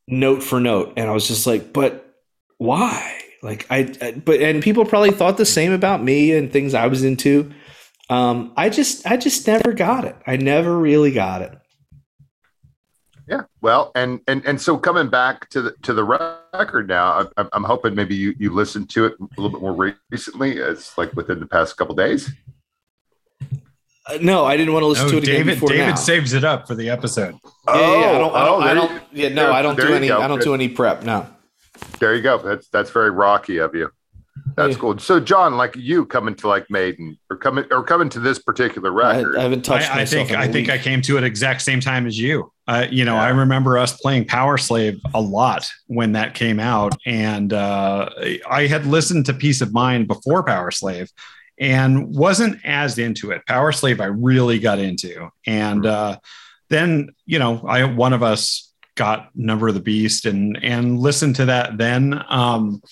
note for note, and I was just like, but why? Like I, I but and people probably thought the same about me and things I was into. Um, I just I just never got it. I never really got it. Yeah, well, and and and so coming back to the to the record now, I'm, I'm hoping maybe you you listened to it a little bit more recently. It's like within the past couple days. Uh, no, I didn't want to listen No, to it again David. before David now. saves it up for the episode. Yeah, yeah, yeah, I don't, I don't, oh, I don't, you- yeah, no, there- I don't do any, go. I don't do any prep. No. There you go. That's that's very rocky of you. That's Yeah. cool. So, John, like you coming to like Maiden or coming or coming to this particular record. I haven't touched I, I think in a I think I came to it exact same time as you. Uh, you know, Yeah. I remember us playing Powerslave a lot when that came out, and uh, I had listened to Piece of Mind before Powerslave, and wasn't as into it. Powerslave, I really got into, and uh, then you know, I one of us got Number of the Beast and and listened to that. Then um,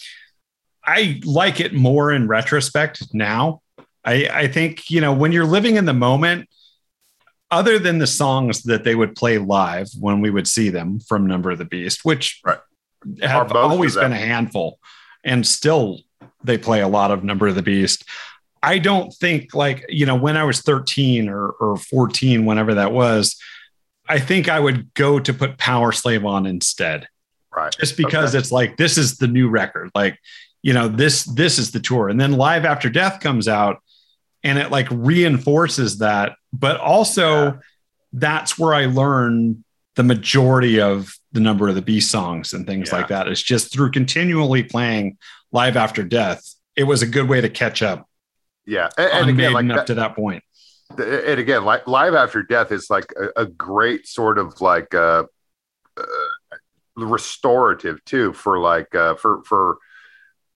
I like it more in retrospect now. I, I think you know when you're living in the moment other than the songs that they would play live when we would see them from Number of the Beast, which Right. have always been a handful, and still they play a lot of Number of the Beast. I don't think like you know when I was 13 or or 14, whenever that was, I think I would go to put Powerslave on instead right. just because it's like this is the new record like you know this this is the tour. And then live after death comes out and it like reinforces that. But also Yeah. that's where i learn the majority of the number of the b songs and things Yeah. like that. It's just through continually playing live after death it was a good way to catch up Yeah, and, and again, like up to that point. That, and again, like live after death is like a, a great sort of like uh, uh, restorative too for like uh, for for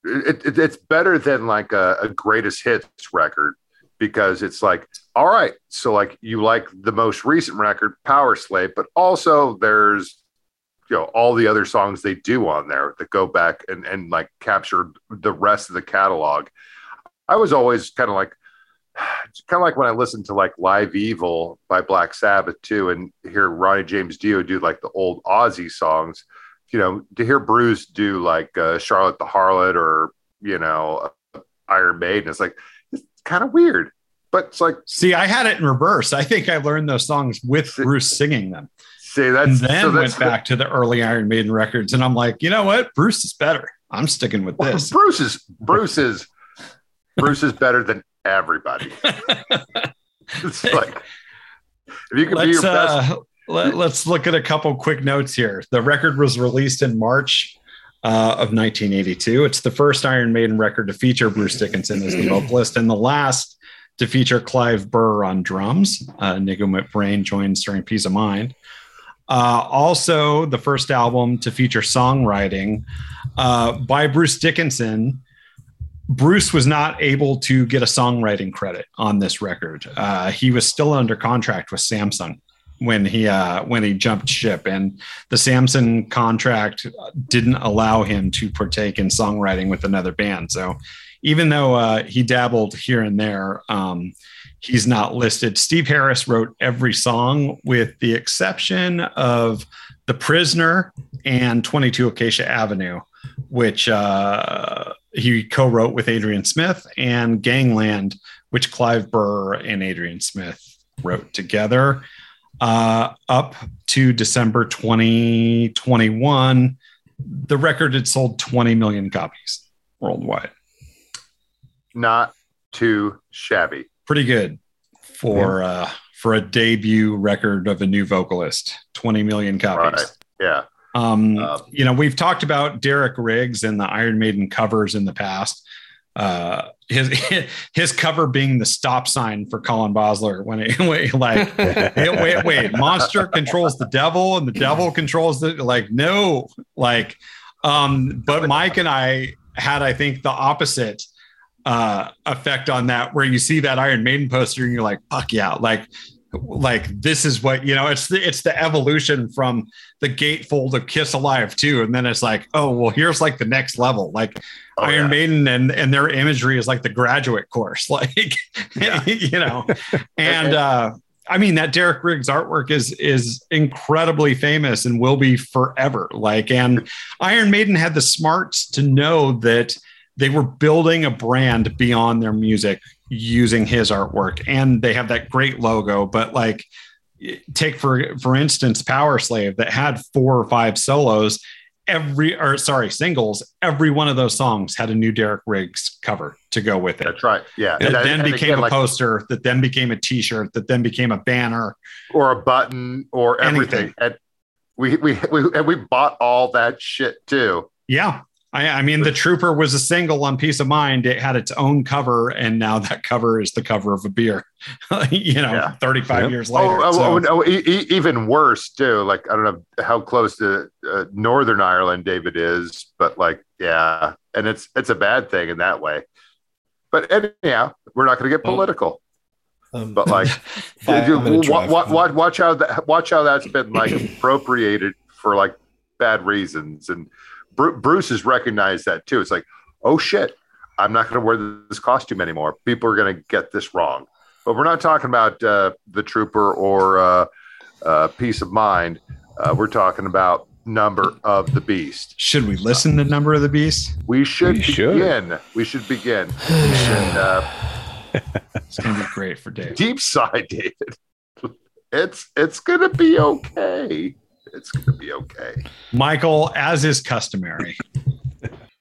it, it, it's better than like a, a greatest hits record because it's like all right so like you like the most recent record powerslave but also there's you know all the other songs they do on there that go back and and like capture the rest of the catalog. I was always kind of like [SIGHS] kind of like when I listened to like Live Evil by Black Sabbath too, and hear Ronnie James Dio do like the old Ozzy songs. You know, to hear Bruce do like uh, Charlotte the Harlot or you know Iron Maiden, it's like it's kind of weird. But it's like, see, I had it in reverse. I think I learned those songs with Bruce singing them. See, that's and then so went back to the early Iron Maiden records, and I'm like, you know what, Bruce is better. I'm sticking with this. [LAUGHS] Bruce is Bruce is Bruce is better than everybody. [LAUGHS] it's like if you can let's, be your best. Uh, let, us look at a couple quick notes here. The record was released in March uh, of 1982. It's the first Iron Maiden record to feature Bruce Dickinson as the vocalist, and the last to feature Clive Burr on drums. Uh, Nicko McBrain joins during Piece of Mind. Uh, also, the first album to feature songwriting uh, by Bruce Dickinson. Bruce was not able to get a songwriting credit on this record. Uh, he was still under contract with Samson when he uh, when he jumped ship, and the Samson contract didn't allow him to partake in songwriting with another band. So even though uh, he dabbled here and there, um, he's not listed. Steve Harris wrote every song with the exception of The Prisoner and 22 Acacia Avenue, which uh, he co wrote with Adrian Smith, and Gangland, which Clive Burr and Adrian Smith wrote together. Uh, up to December 2021, the record had sold 20 million copies worldwide not too shabby. Pretty good for yeah. uh, for a debut record of a new vocalist. Twenty million copies. Right. Yeah. Um, um, you know, we've talked about Derek Riggs and the Iron Maiden covers in the past. Uh, his his cover being the stop sign for Colin Bosler when it wait, like wait wait monster controls the devil and the devil controls the like no like um but Mike and I had I think the opposite uh, effect on that, where you see that Iron Maiden poster and you're like, fuck yeah, like like this is what you know it's the it's the evolution from the gatefold of kiss alive too and then it's like oh well here's like the next level like oh, iron yeah. maiden and and their imagery is like the graduate course [LAUGHS] like yeah. [LAUGHS] you know [LAUGHS] and uh I mean that Derek Riggs artwork is is incredibly famous and will be forever. Like, and Iron Maiden had the smarts to know that they were building a brand beyond their music using his artwork. And they have that great logo but like take for for instance Powerslave that had four or five solos. Every or sorry singles. Every one of those songs had a new derek riggs cover to go with it. That's right. Yeah. That then and became again, a like, poster that then became a t-shirt that then became a banner. Or a button or everything. And we we we, and we bought all that shit too. Yeah I, I, mean, the Trooper was a single on Piece of Mind. It had its own cover, and now that cover is the cover of a beer. [LAUGHS] you know, yeah. 35 years oh, later. Oh, so. oh, oh e- even worse too. Like I don't know how close to uh, Northern Ireland David is, but like, yeah, and it's it's a bad thing in that way. But anyhow, we're not going to get political. Um, but like, [LAUGHS] watch, watch, watch how that watch how that's been like appropriated for like bad reasons and Bruce has recognized that too. It's like, oh shit, I'm not going to wear this costume anymore. People are going to get this wrong. But we're not talking about uh, the Trooper or uh, uh, Piece of Mind. Uh, we're talking about Number of the Beast. Should we listen to Number of the Beast? We should we begin. Should. We should begin. We should, uh, [SIGHS] it's going to be great for Dave. Deep side, David. [LAUGHS] It's it's going to be okay it's going to be okay. Michael, as is customary.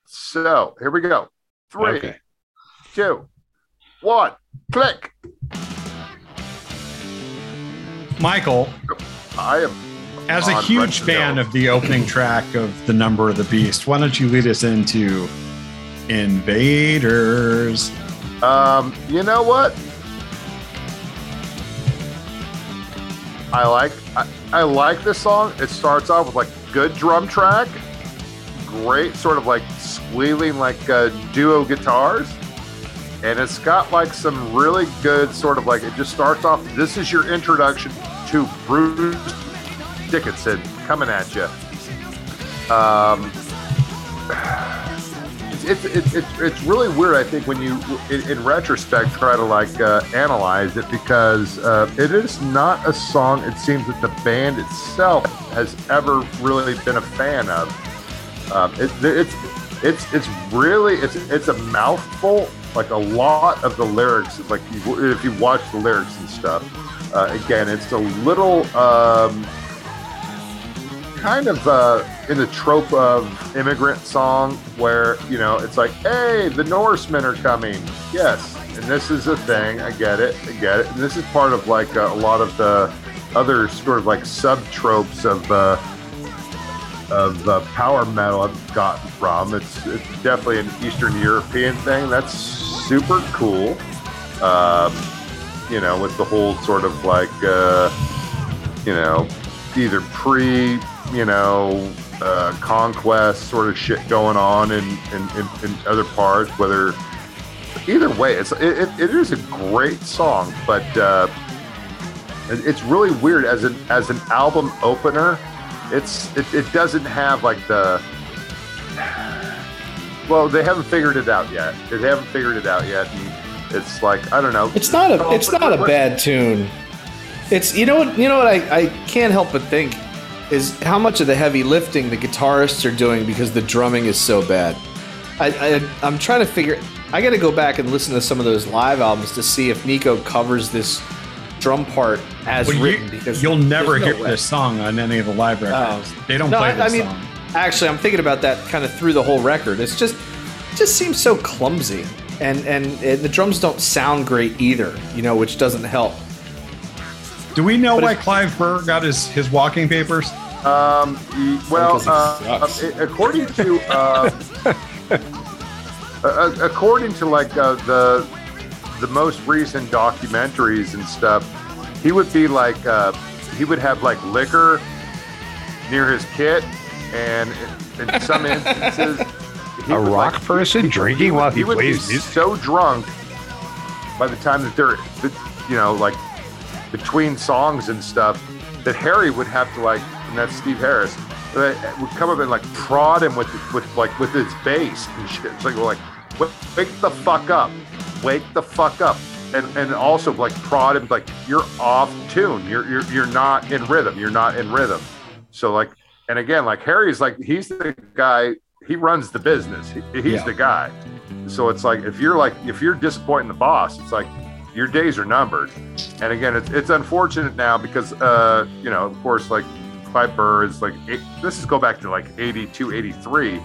so here we go. Three, okay. two, one, click. Michael, I am. As a huge fan of the opening track of The Number of the Beast, why don't you lead us into Invaders? Um, you know what? I like I, I like this song. It starts off with like good drum track, great sort of like squealing like uh, duo guitars, and it's got like some really good sort of like it just starts off. This is your introduction to Bruce Dickinson coming at you, um, it's, it's, it's, it's really weird, I think, when you, in, in retrospect, try to like uh, analyze it because uh, it is not a song it seems that the band itself has ever really been a fan of. Um, it, it's, it's, it's really, it's, it's a mouthful. Like a lot of the lyrics, like if you watch the lyrics and stuff, uh, again, it's a little um, kind of uh, in the trope of immigrant song where you know it's like, hey, the Norsemen are coming. Yes, and this is a thing. I get it. I get it. And this is part of like a, a lot of the other sort of like sub tropes of uh, of uh, power metal I've gotten from. It's it's definitely an Eastern European thing. That's super cool. Um, you know, with the whole sort of like uh, you know either pre you know uh, conquest sort of shit going on in, in, in, in other parts. Whether either way, it's it, it, is a great song, but uh, it's really weird as an as an album opener. It's it, it doesn't have like the well, they haven't figured it out yet. They haven't figured it out yet, and it's like I don't know. It's not a it's not a bad tune. It's you know what you know what I, I can't help but think is how much of the heavy lifting the guitarists are doing because the drumming is so bad. I, I I'm trying to figure. I got to go back and listen to some of those live albums to see if Nicko covers this drum part as Well, written. because you'll never no hear way. this song on any of the live oh. records. Oh. They don't No, play I, I mean, song. actually, I'm thinking about that kind of through the whole record. It's just, it just seems so clumsy, and and, and the drums don't sound great either. You know, which doesn't help. Do we know but why Clive Burr got his, his walking papers? Um, well, uh, uh, according to [LAUGHS] uh, uh, according to like uh, the the most recent documentaries and stuff, he would be like uh, he would have like liquor near his kit, and in, [LAUGHS] some instances, he A would, rock like, person drinking would- while he would be plays music? so drunk by the time that they're you know like between songs and stuff that Harry would have to like, and that's Steve Harris, uh, would come up and like prod him with with like with his bass and shit. It's like we're like wake, wake the fuck up, wake the fuck up, and and also like prod him like you're off tune, you're you're you're not in rhythm, you're not in rhythm. So like, and again, like Harry's like he's the guy, he runs the business, he, he's Yeah. the guy. So it's like if you're like if you're disappointing the boss, it's like your days are numbered. And again, it's it's unfortunate now because uh, you know, of course, like Burr is like eight, this is go back to like 82, 83.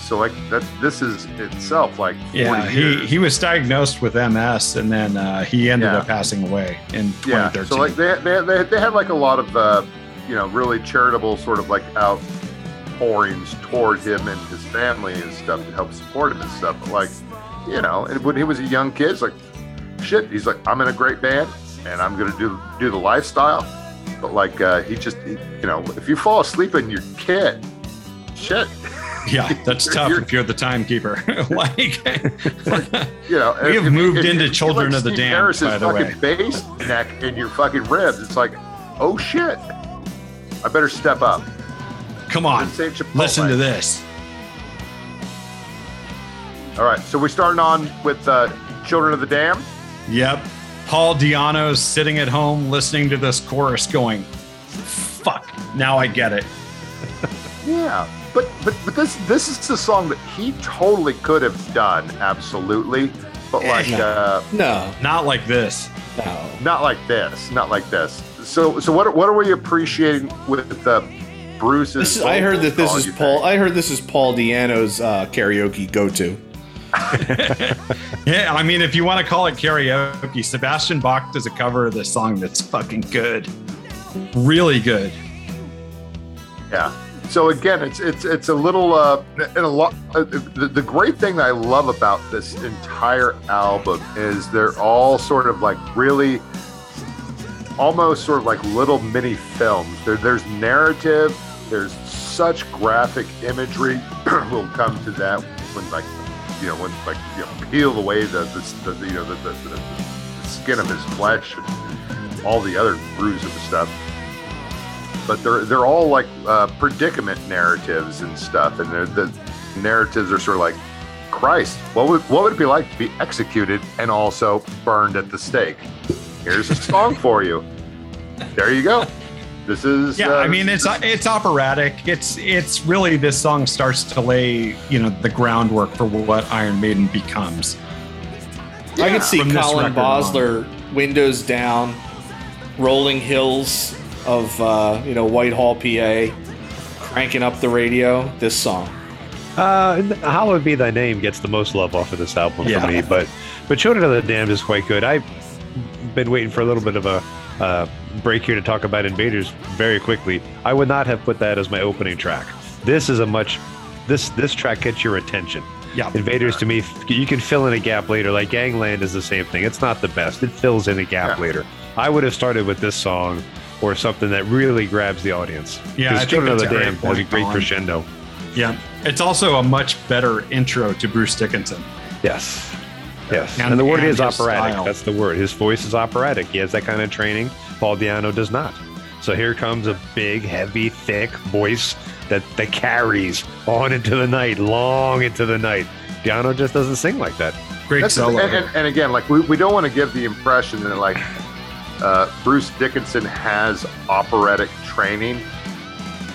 So like that this is itself like 40 Yeah, he, years. he was diagnosed with MS and then uh, he ended Yeah. up passing away in yeah. 2013. So like they they they, they had like a lot of uh, you know really charitable sort of like outpourings toward him and his family and stuff to help support him and stuff. But like you know, and when he was a young kid, it's like shit. He's like, I'm in a great band and I'm gonna do do the lifestyle. But like uh, he just he- you know, if you fall asleep in your kit, shit. yeah, [LAUGHS] that's tough you're- if you're the timekeeper. [LAUGHS] like, [LAUGHS] You know, We have if- moved if- into if Children of the Damned, Harris's by the fucking bass neck and your fucking ribs. It's like, oh shit, I better step up. come on, Let's say Chipotle. listen to this. All right, so we're starting on with uh, Children of the Dam. Yep. Paul Di'Anno's sitting at home listening to this chorus going, fuck, now I get it. [LAUGHS] Yeah, but but but this this is the song that he totally could have done, absolutely. But like, No. uh, No, Not like this. no. not like this, not like this. So so what what are we appreciating with uh, Bruce's? This is, I heard that this is Paul. think? I heard this is Paul Di'Anno's uh, karaoke go-to. [LAUGHS] Yeah, I mean, if you want to call it karaoke, Sebastian Bach does a cover of this song that's fucking good. Really good. Yeah. So again, it's it's it's a little uh, and a lot. Uh, the, the great thing that I love about this entire album is they're all sort of like really, almost sort of like little mini films. There, there's narrative. There's such graphic imagery. [CLEARS THROAT] we'll come to that when like you know when like you know peel away the the, the you know the, the, the, skin of his flesh and all the other bruises and stuff but they're they're all like uh, predicament narratives and stuff, and the narratives are sort of like, Christ, what would what would it be like to be executed and also burned at the stake? Here's a song for you. There you go. This is Yeah, uh, I mean it's it's operatic. It's it's really this song starts to lay you know the groundwork for what Iron Maiden becomes. I could see From Colin record Bosler, windows down, rolling hills of uh, you know Whitehall, PA, cranking up the radio. This song. Uh, Hallowed Be Thy Name gets the most love off of this album Yeah. for me, but but Children of the Damned is quite good. I've been waiting for a little bit of a uh, break here to talk about Invaders very quickly. I would not have put that as my opening track. This is a much this this track gets your attention. Yeah. Invaders to me, you can fill in a gap later. Like Gangland is the same thing. It's not the best. It fills in a gap Yeah. later. I would have started with this song or something that really grabs the audience. Yeah, I think Children of the that's a great Damned has a great crescendo. Yeah, it's also a much better intro to Bruce Dickinson. Yes. Yes. And- And, the word and is operatic. style. That's the word. His voice is operatic. He has that kind of training. Paul Di'Anno does not. So here comes a big, heavy, thick voice that, that carries on into the night, long into the night. Di'Anno just doesn't sing like that. Great That's solo. and, and, and again, like we, we don't want to give the impression that like uh, Bruce Dickinson has operatic training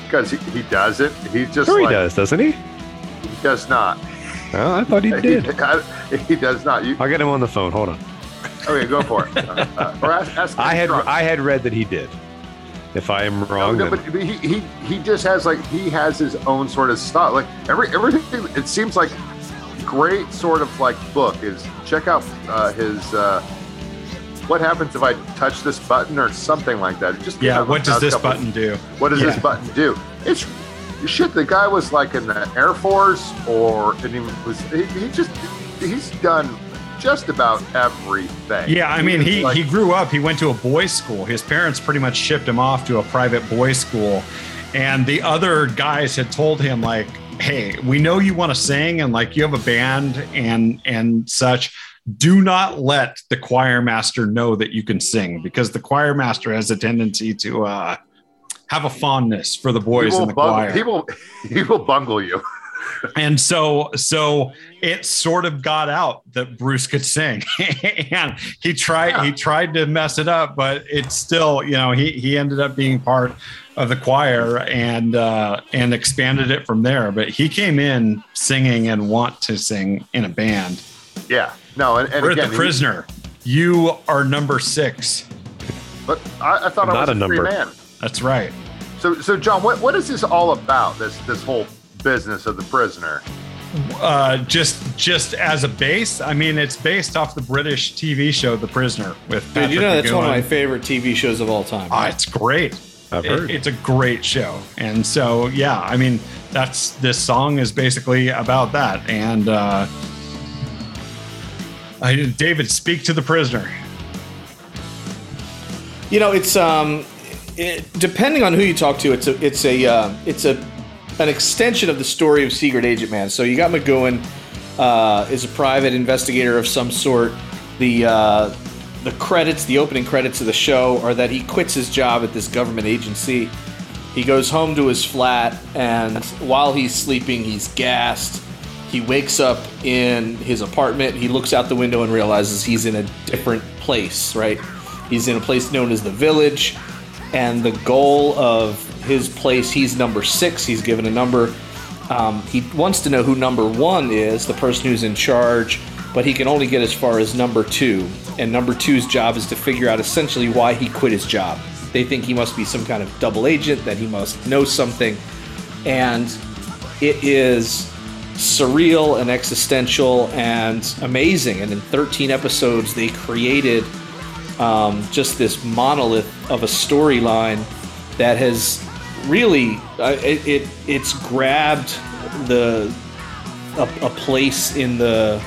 because he, he doesn't. He just Sure, like, he does, doesn't he? He does not. Oh, I thought he did. [LAUGHS] He, he does not. You I'll get him on the phone. Hold on. okay? Go for it. [LAUGHS] Uh, uh, or ask, ask I had Trump. I had read that he did. If I am wrong, No, then but he, he he just has like he has his own sort of style. Like every everything, it seems like great sort of like book is check out uh, his uh, what happens if I touch this button or something like that. It just yeah, what does this couple- button do? What does Yeah. this button do? It's shit. The guy was like in the Air Force, or and he was he, he just he's done just about everything. Yeah, I mean, he, Like- he grew up, he went to a boys' school. His parents pretty much shipped him off to a private boys' school. And the other guys had told him, like, hey, we know you want to sing and like you have a band and and such. Do not let the choir master know that you can sing because the choir master has a tendency to uh, have a fondness for the boys in the bungle, choir. he will he will bungle you. [LAUGHS] and so so it sort of got out that Bruce could sing [LAUGHS] and he tried he tried to mess it up but it's still you know he he ended up being part of the choir and uh and expanded it from there but he came in singing and want to sing in a band Yeah. No, and, and we're again, at the he- prisoner you are number six but I, I thought I Not was a a free number. man. That's right So, so John, what, what is this all about? This this whole business of the prisoner. uh just just as a base i mean it's based off the british tv show the prisoner with Dude, you know that's one of my favorite TV shows of all time. Ah, it's great. I've It- heard. it's a great show, and so yeah, I mean, that's this song is basically about that. And uh, I, David, speak to the prisoner. You know, it's um, it, depending on who you talk to, it's a it's a uh, it's a an extension of the story of Secret Agent Man. So you got McGoohan uh, is a private investigator of some sort. The uh, the credits, the opening credits of the show, are that he quits his job at this government agency. He goes home to his flat, and while he's sleeping, he's gassed. He wakes up in his apartment. He looks out the window and realizes he's in a different place, right? He's in a place known as the village. And the goal of his place, he's number six. He's given a number. Um, he wants to know who number one is, the person who's in charge, but he can only get as far as number two. And number two's job is to figure out essentially why he quit his job. They think he must be some kind of double agent, that he must know something. And it is surreal and existential and amazing. And in 13 episodes, they created um, just this monolith of a storyline that has really uh, it, it it's grabbed the a, a place in the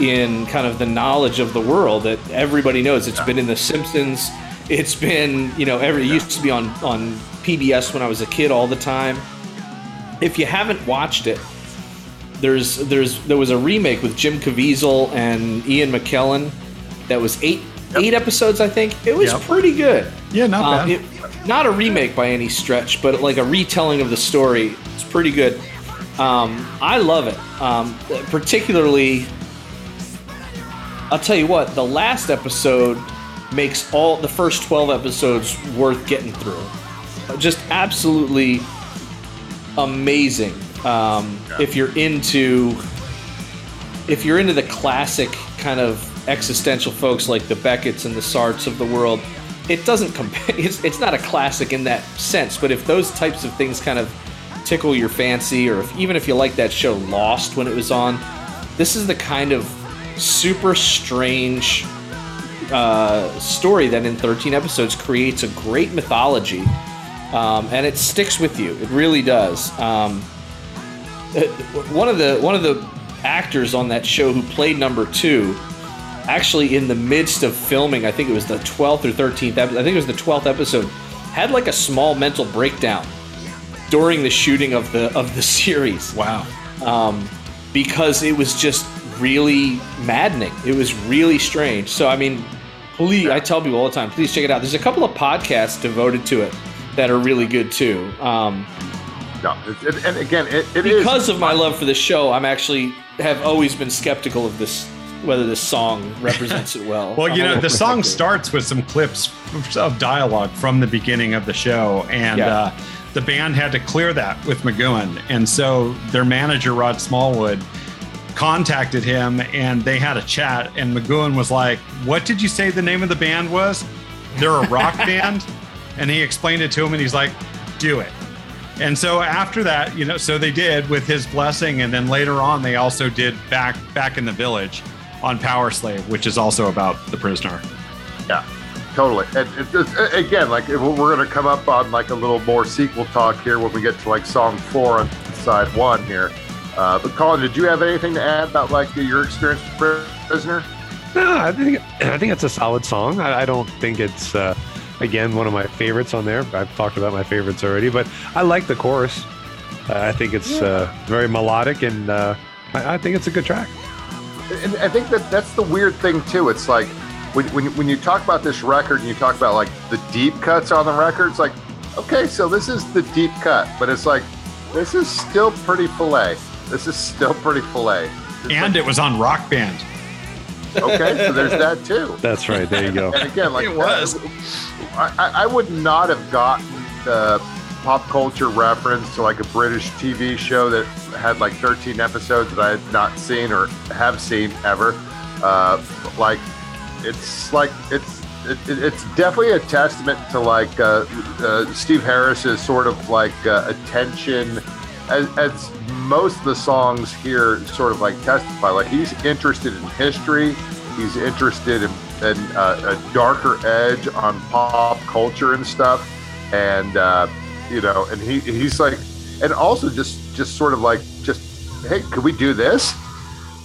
in kind of the knowledge of the world that everybody knows. It's been in The Simpsons. It's been you know every it used to be on on PBS when I was a kid all the time. If you haven't watched it, there's there's there was a remake with Jim Caviezel and Ian McKellen that was eight eight episodes, I think. It was Yep. pretty good. Yeah, not Um, bad. it- not a remake by any stretch, but like a retelling of the story. It's pretty good. Um, I love it. Um, particularly, I'll tell you what, the last episode makes all the first 12 episodes worth getting through. Just absolutely amazing. Um, If you're into if you're into the classic kind of existential folks like the Beckett's and the Sartres of the world, it doesn't compare. [LAUGHS] It's, it's not a classic in that sense. But if those types of things kind of tickle your fancy, or if, even if you like that show Lost when it was on, this is the kind of super strange uh, story that in 13 episodes creates a great mythology, um, and it sticks with you. It really does. Um, uh, one of the one of the actors on that show who played number two actually in the midst of filming i think it was the 12th or 13th episode i think it was the 12th episode had like a small mental breakdown during the shooting of the of the [LAUGHS] series wow. um, because it was just really maddening. It was really strange. So I mean, please, I tell people all the time, please check it out. There's a couple of podcasts devoted to it that are really good too. Um, No, it, and again, it, it is because of my love for the show, I'm actually have always been skeptical of this whether the song represents it well. Well, you know, the song starts with some clips of dialogue from the beginning of the show, and Yeah. uh, the band had to clear that with McGoohan. And so their manager, Rod Smallwood, contacted him and they had a chat. And McGoohan was like, What did you say the name of the band was? They're a rock [LAUGHS] band. And he explained it to him, and he's like, Do it. And so after that, you know, so they did with his blessing, and then later on, they also did back back in the village on Powerslave, which is also about the prisoner. Yeah, totally. And it, it's, again, like if we're going to come up on like a little more sequel talk here when we get to like song four on side one here. Uh, but Colin, did you have anything to add about like your experience with Prisoner? No, I think I think it's a solid song. I, I don't think it's uh, again one of my favorites on there. I've talked about my favorites already, but I like the chorus. Uh, I think it's uh, very melodic, and uh, I, I think it's a good track. And I think that that's the weird thing too. It's like when, when, when you talk about this record and you talk about like the deep cuts on the record, it's like, okay, so this is the deep cut, but it's like, this is still pretty filet. This is still pretty filet. It's And it was on Rock Band. okay, so there's that too. [LAUGHS] That's right. There you go. And again, like It was. I, I- I would not have gotten the pop culture reference to like a British TV show that had like 13 episodes that I had not seen or have seen ever. Uh, like, it's like it's it, it- it's definitely a testament to like uh, uh, Steve Harris's sort of like uh, attention, as, as most of the songs here sort of like testify. Like he's interested in history, he's interested in, in uh, a darker edge on pop culture and stuff, and uh, you know, and he he's like, and also just just sort of like just hey, could we do this?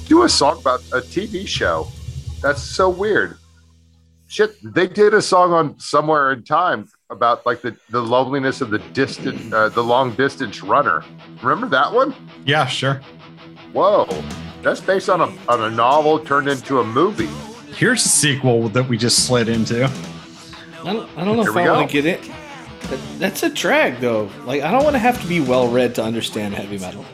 Do a song about a TV show. That's so weird shit they did a song on somewhere in time about like the, the loneliness of the distant uh, the long distance runner remember that one Yeah, sure. whoa that's based on a on a novel turned into a movie Here's a sequel that we just slid into. I don't, I don't know Here if I go. want to get it. That- That's a drag, though. Like, I don't want to have to be well read to understand heavy metal.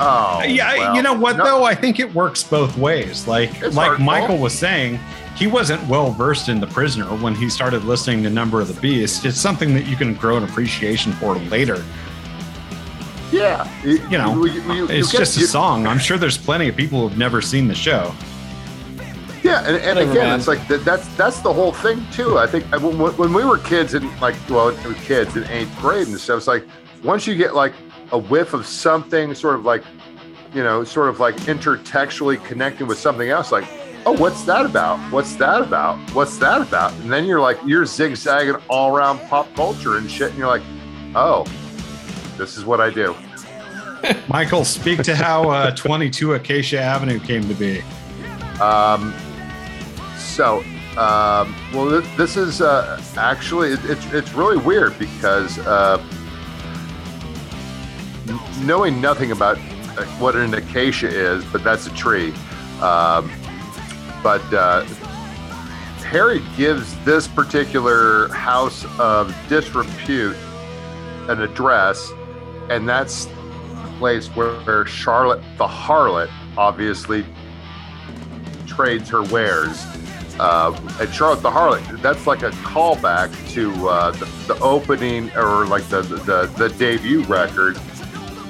oh yeah, well, you know what no- though? I think it works both ways. Like It's like hurtful. Michael was saying, he wasn't well versed in the prisoner when he started listening to Number of the Beast. It's something that you can grow an appreciation for later. yeah You know, you- you- you it's get- just a song. I'm sure there's plenty of people who've never seen the show. Yeah, and, and Whatever, again, man. it's like that, that's that's the whole thing too. I think when, when we were kids and like well, we were kids in eighth grade and stuff. It's like once you get like a whiff of something, sort of like you know, sort of like intertextually connecting with something else, like oh, what's that about? What's that about? What's that about? And then you're like you're zigzagging all around pop culture and shit, and you're like, oh, this is what I do. Michael, speak to how uh, 22 Acacia Avenue came to be. Um, so, um, well, th- this is uh, actually it, it's it's really weird because uh, knowing nothing about uh, what an acacia is, but that's a tree. Um, but uh, Harry gives this particular house of disrepute an address, and that's the place where Charlotte the harlot obviously trades her wares. Uh, and Charlotte the Harlot, that's like a callback to uh, the, the opening or like the, the, the debut record,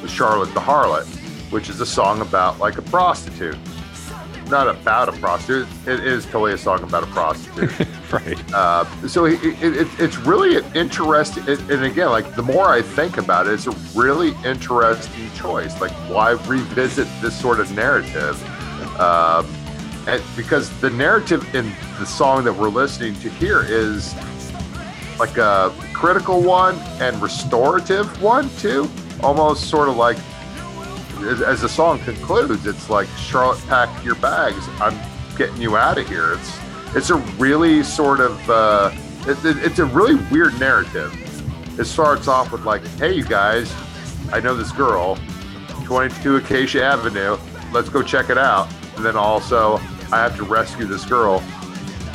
Charlotte the Harlot, which is a song about like a prostitute. Not about a prostitute, it is totally a song about a prostitute. [LAUGHS] right. Uh, so it, it, it, it's really an interesting, and again, like the more I think about it, it's a really interesting choice. Like, why revisit this sort of narrative? Um, because the narrative in the song that we're listening to here is like a critical one and restorative one too. Almost sort of like as, the song concludes, it's like Charlotte, pack your bags. I'm getting you out of here. It's it's a really sort of uh, it, it- it's a really weird narrative. It starts off with like, "Hey, you guys, I know this girl, 22 Acacia Avenue. Let's go check it out." And then also, I have to rescue this girl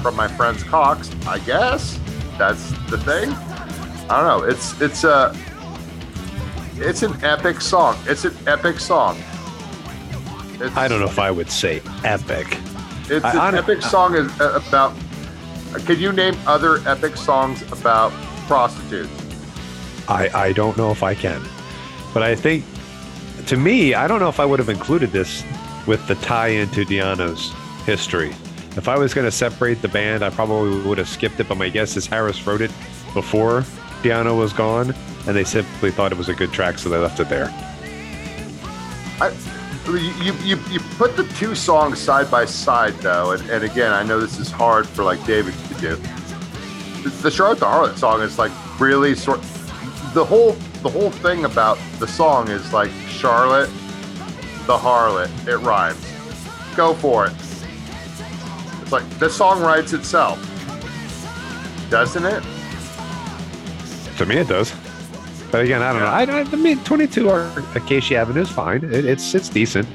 from my friend's cocks. I guess that's the thing. I don't know. It's it's a it's an epic song. It's an epic song. It's, I don't know if I would say epic. It's I- an hon- epic song is uh, about. Can you name other epic songs about prostitutes? I, I don't know if I can. But I think, to me, I don't know if I would have included this with the tie into Di'Anno's history. If I was going to separate the band, I probably would have skipped it. But my guess is Harris wrote it before Di'Anno was gone, and they simply thought it was a good track, so they left it there. I, you, you you put the two songs side by side though, and, and again, I know this is hard for like David to do. The, the Charlotte the Harlot song is like really sort. The whole the whole thing about the song is like Charlotte the Harlot. It rhymes. Go for it. It's like the song writes itself, doesn't it? To me, it does. But again, I don't know. I, I, I mean, 22 or Acacia Avenue is fine. It, it's it's decent.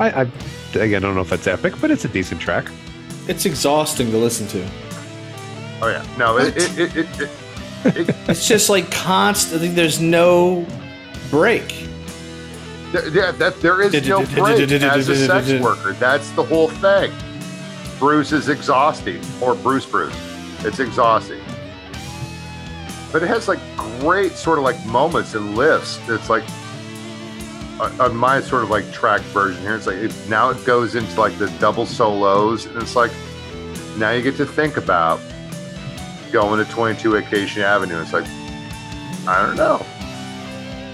I, I again, I don't know if it's epic, but it's a decent track. It's exhausting to listen to. Oh yeah. No, it it, it, it, it, it [LAUGHS] It's just like constantly. There's no break. Yeah, that there is no break as a sex worker. That's the whole thing. Bruce is exhausting, or Bruce Bruce. It's exhausting. But it has like great sort of like moments and lifts. It's like on my sort of like track version here. It's like it, now it goes into like the double solos, and it's like now you get to think about going to 22 Acacia Avenue. It's like I don't know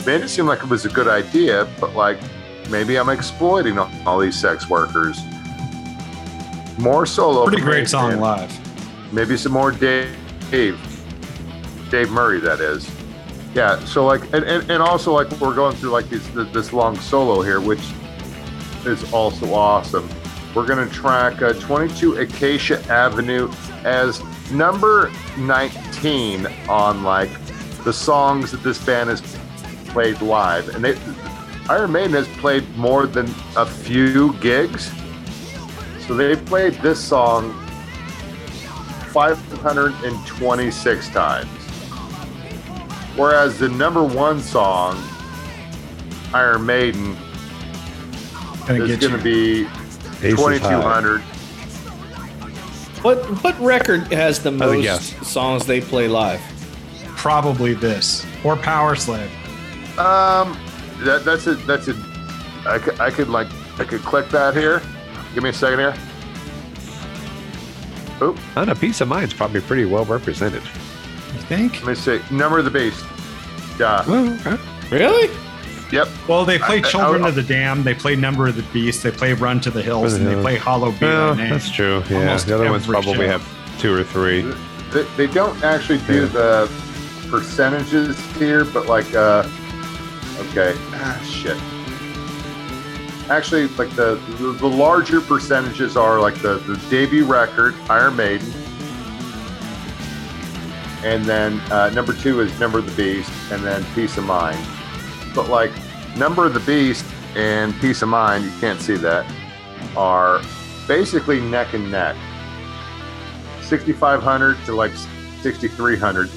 made it seem like it was a good idea, but like maybe I'm exploiting all, all these sex workers. More solo. Pretty great song live. Maybe some more Dave, Dave, Dave Murray. That is. Yeah. So like, and, and, and also like we're going through like this this long solo here, which is also awesome. We're gonna track uh, 22 Acacia Avenue as number 19 on like the songs that this band has played live, and they Iron Maiden has played more than a few gigs. So they played this song 526 times. Whereas the number one song, Iron Maiden, Gonna is going to be Aces High. 2200. What what record has the most guess. songs they play live? Probably this or Powerslave. Um, that, that's a that's a. I could like I could click that here. Give me a second here. Oop, And a piece of mind's probably pretty well represented. You think? let me see. Number of the Beast. Yeah. Well, okay. Really? Yep. Well, they play I- I- Children I- of the Dam. They play Number of the Beast. They play Run to the Hills, Run and the they play Hollow Be Well, Thy Name. that's true. Yeah, Almost the other ones probably show. have two or three. They, they don't actually do Yeah. the percentages here, but like, uh, okay, ah, shit. Actually, like the, the the larger percentages are like the the debut record, Iron Maiden, and then uh, number two is Number of the Beast, and then Piece of Mind. But like Number of the Beast and Piece of Mind, you can't see that, are basically neck and neck. 6500 to like 6300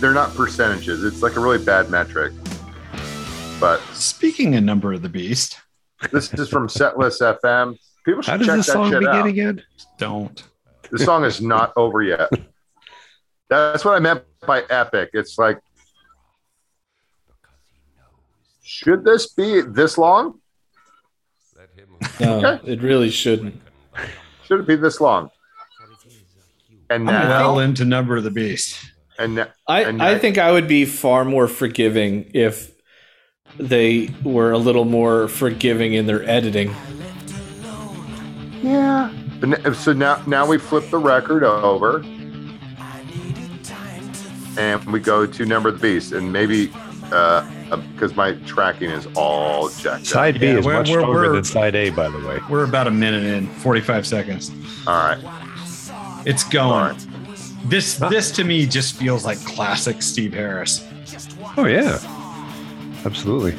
they're not percentages it's like a really bad metric but Speaking of number of the beast, this is from setlist fm people should How does check this that song shit begin out again? don't. the song is not over yet that's what i meant by epic it's like should this be this long No, Okay. it really shouldn't. should it be this long and I'm now well into number of the beast. and And I I- think I would be far more forgiving if they were a little more forgiving in their editing. Yeah. But n- So now, now we flip the record over, and we go to Number of the Beast, and maybe uh, because my tracking is all checked. out. Side B Yeah, is we're- much we're- stronger we're- than side A, by the way. We're about a minute in, 45 seconds. All right. It's going. right. This this to me just feels like classic Steve Harris. Oh yeah, absolutely.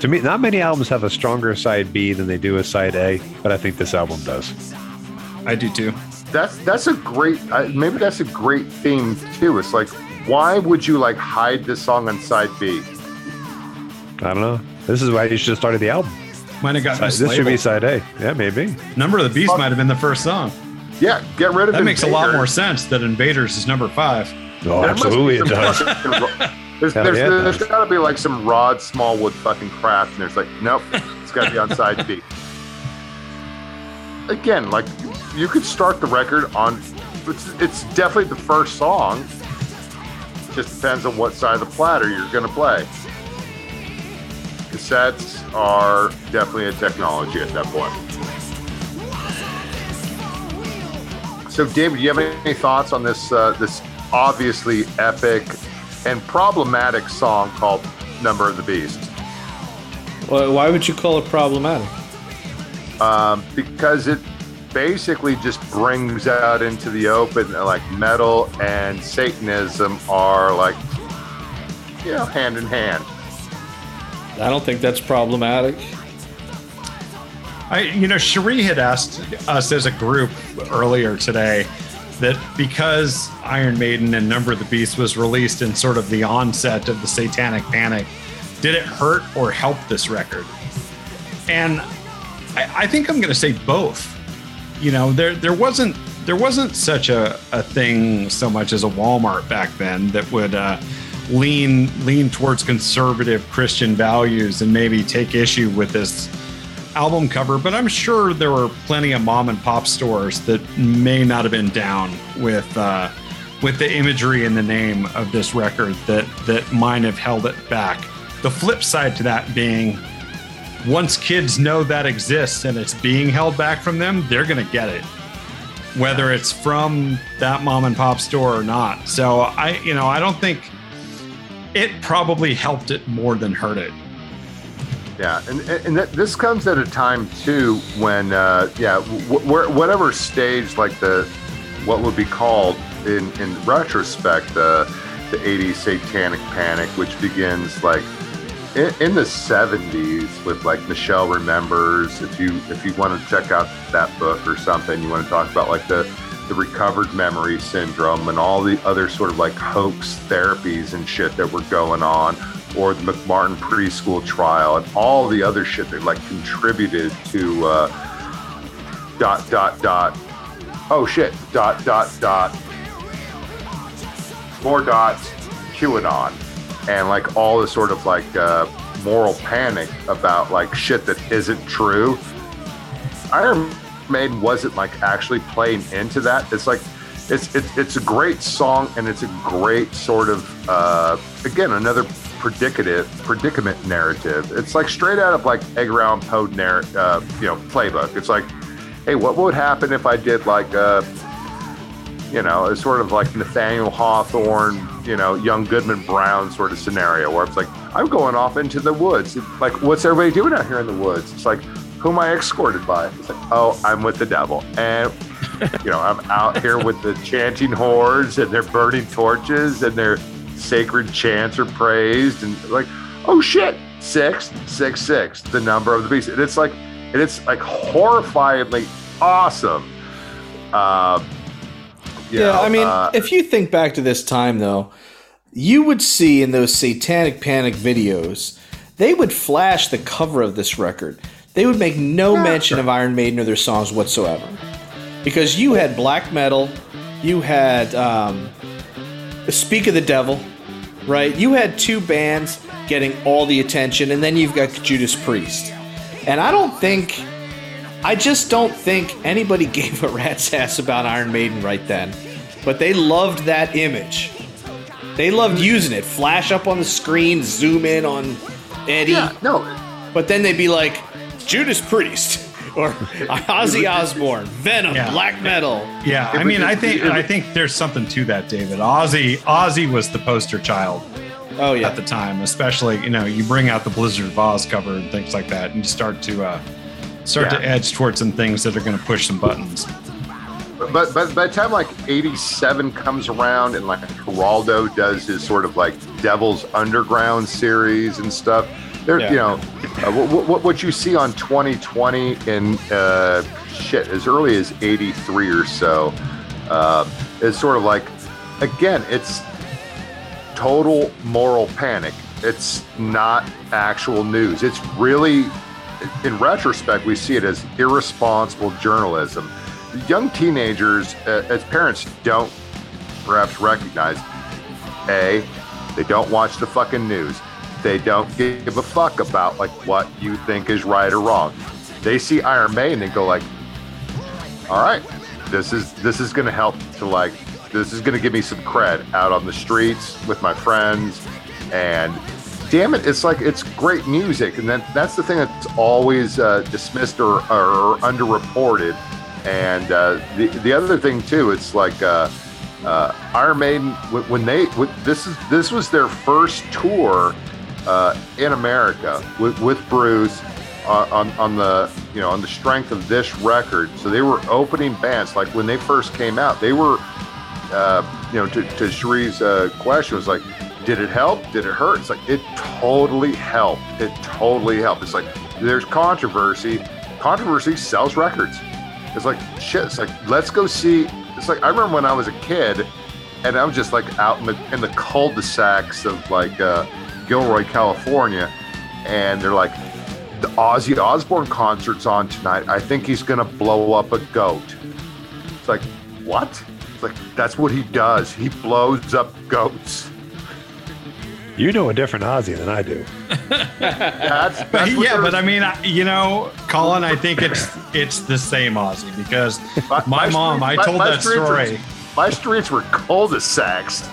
To me, not many albums have a stronger side B than they do a side A, but I think this album does. I do too. That's that's a great. Uh, maybe that's a great theme too. It's like, why would you like hide this song on side B? I don't know. This is why you should have started the album. Might have gotten This should be side A. Yeah, maybe. Number of the Beast might have been the first song. Yeah, get rid of it. That makes a lot more sense that Invaders is number five. Oh, There absolutely it does. There's, Hell there's, yeah, there's got to be like some Rod Smallwood fucking crap, and there's like, nope, it's got to be on side B. Again, like you could start the record on. It's, it's definitely the first song. Just depends on what side of the platter you're going to play. Cassettes are definitely a technology at that point. So, David, do you have any thoughts on this uh, this obviously epic and problematic song called "Number of the Beast"? Why why would you call it problematic? Um, because it basically just brings out into the open like metal and Satanism are like you know hand in hand. I don't think that's problematic. I, you know, Cherie had asked us as a group earlier today that because Iron Maiden and Number of the Beast was released in sort of the onset of the Satanic Panic, did it hurt or help this record? And I, I think I'm going to say both. You know, there there wasn't there wasn't such a, a thing so much as a Walmart back then that would uh, lean lean towards conservative Christian values and maybe take issue with this album cover, but I'm sure there were plenty of mom and pop stores that may not have been down with uh, with the imagery and the name of this record that that might have held it back. The flip side to that being, once kids know that exists and it's being held back from them, they're gonna get it, whether it's from that mom and pop store or not. So I, you know, I don't think it probably helped it more than hurt it. Yeah, and and that, this comes at a time too when uh, yeah, wh- wh- whatever stage like the what would be called in in retrospect the the 80s satanic panic, which begins like in, in the 70s with like Michelle remembers. If you if you want to check out that book or something, you want to talk about like the the recovered memory syndrome and all the other sort of like hoax therapies and shit that were going on or the McMartin preschool trial and all the other shit that like contributed to uh, dot dot dot. Oh shit. Dot dot dot. More dots. QAnon. And like all the sort of like uh, moral panic about like shit that isn't true. Iron Maiden wasn't like actually playing into that. It's like it's it's it's a great song and it's a great sort of uh, again another predicative predicament narrative. It's like straight out of like Edgar Allan Poe narr- uh, you know playbook. It's like, hey, what would happen if I did like uh, you know, a sort of like Nathaniel Hawthorne, you know, young Goodman Brown sort of scenario where it's like, I'm going off into the woods. Like, what's everybody doing out here in the woods? It's like, who am I escorted by? It's like, oh, I'm with the devil. And, you know, I'm out here with the chanting hordes and they're burning torches and their sacred chants are praised. And like, oh shit, six, six, six, the number of the beast. And it's like, and it's like horrifyingly awesome. Uh, Yeah, know, I mean, uh, if you think back to this time, though, you would see in those Satanic Panic videos, they would flash the cover of this record. They would make no mention of Iron Maiden or their songs whatsoever. Because you had black metal, you had um, Speak of the Devil, right? You had two bands getting all the attention, and then you've got Judas Priest. And I don't think, I just don't think anybody [LAUGHS] gave a rat's ass about Iron Maiden right then. But they loved that image. They loved using it. Flash up on the screen, zoom in on Eddie. yeah, no, But then they'd be like, Judas Priest or Ozzy Osbourne, Venom, Yeah. black metal. Yeah, I mean, I think I think there's something to that, David. Ozzy Ozzy was the poster child Oh yeah. at the time, especially you know you bring out the Blizzard of Oz cover and things like that, and you start to uh, start to edge towards some things that are going to push some buttons. but but by the time like 87 comes around and like Geraldo does his sort of like Devil's Underground series and stuff, there Yeah. you know uh, what, what what you see on 2020 and uh, shit as early as 83 or so uh, is sort of like again it's total moral panic. It's not actual news. It's really, in retrospect, we see it as irresponsible journalism. Young teenagers, uh, as parents, don't perhaps recognize A, they don't watch the fucking news. They don't give a fuck about like what you think is right or wrong. They see Iron Maiden and go like, all right, this is this is gonna help to like this is gonna give me some cred out on the streets with my friends and damn it it's like it's great music and that that's the thing that's always uh, dismissed or, or underreported and uh, the, the other thing too it's like uh, uh, Iron Maiden when they when, this is this was their first tour uh, in America with, with Bruce uh, on on the you know on the strength of this record. So they were opening bands like when they first came out. They were uh, you know to, to Cherie's uh, question was like, did it help? Did it hurt? It's like it totally helped. It totally helped. It's like there's controversy. Controversy sells records. It's like shit. It's like let's go see. It's like I remember when I was a kid, and I was just like out in the in the cul-de-sacs of like uh, Gilroy, California, and they're like, the Ozzy Osbourne concert's on tonight. I think he's gonna blow up a goat. It's like what? It's like that's what he does. He blows up goats. You know a different Ozzy than I do. [LAUGHS] That's, that's what yeah, but I mean, I- you know, Colin, I think it's it's the same Ozzy because my mom, I told my that streets are- story. My streets were cul-de-sacs.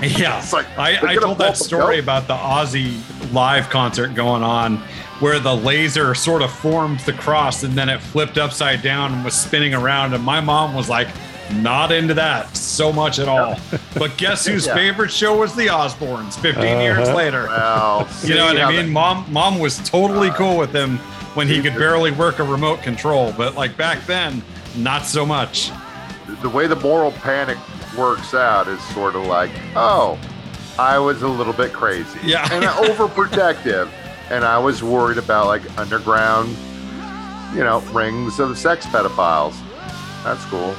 Yeah, It's like, I, I told that story goat. about the Ozzy live concert going on, where the laser sort of formed the cross and then it flipped upside down and was spinning around, and my mom was like, "Not into that so much at all." [LAUGHS] But guess whose Yeah. favorite show was the Osbournes? 15 years Uh-huh. later, Well, [LAUGHS] you know what I mean? that- Mom, mom was totally Uh, cool with him when he could barely work a remote control, but like back then, not so much. The way the moral panic works out is sort of like, oh, I was a little bit crazy. Yeah. And [LAUGHS] overprotective. And I was worried about like underground, you know, rings of sex pedophiles. That's cool.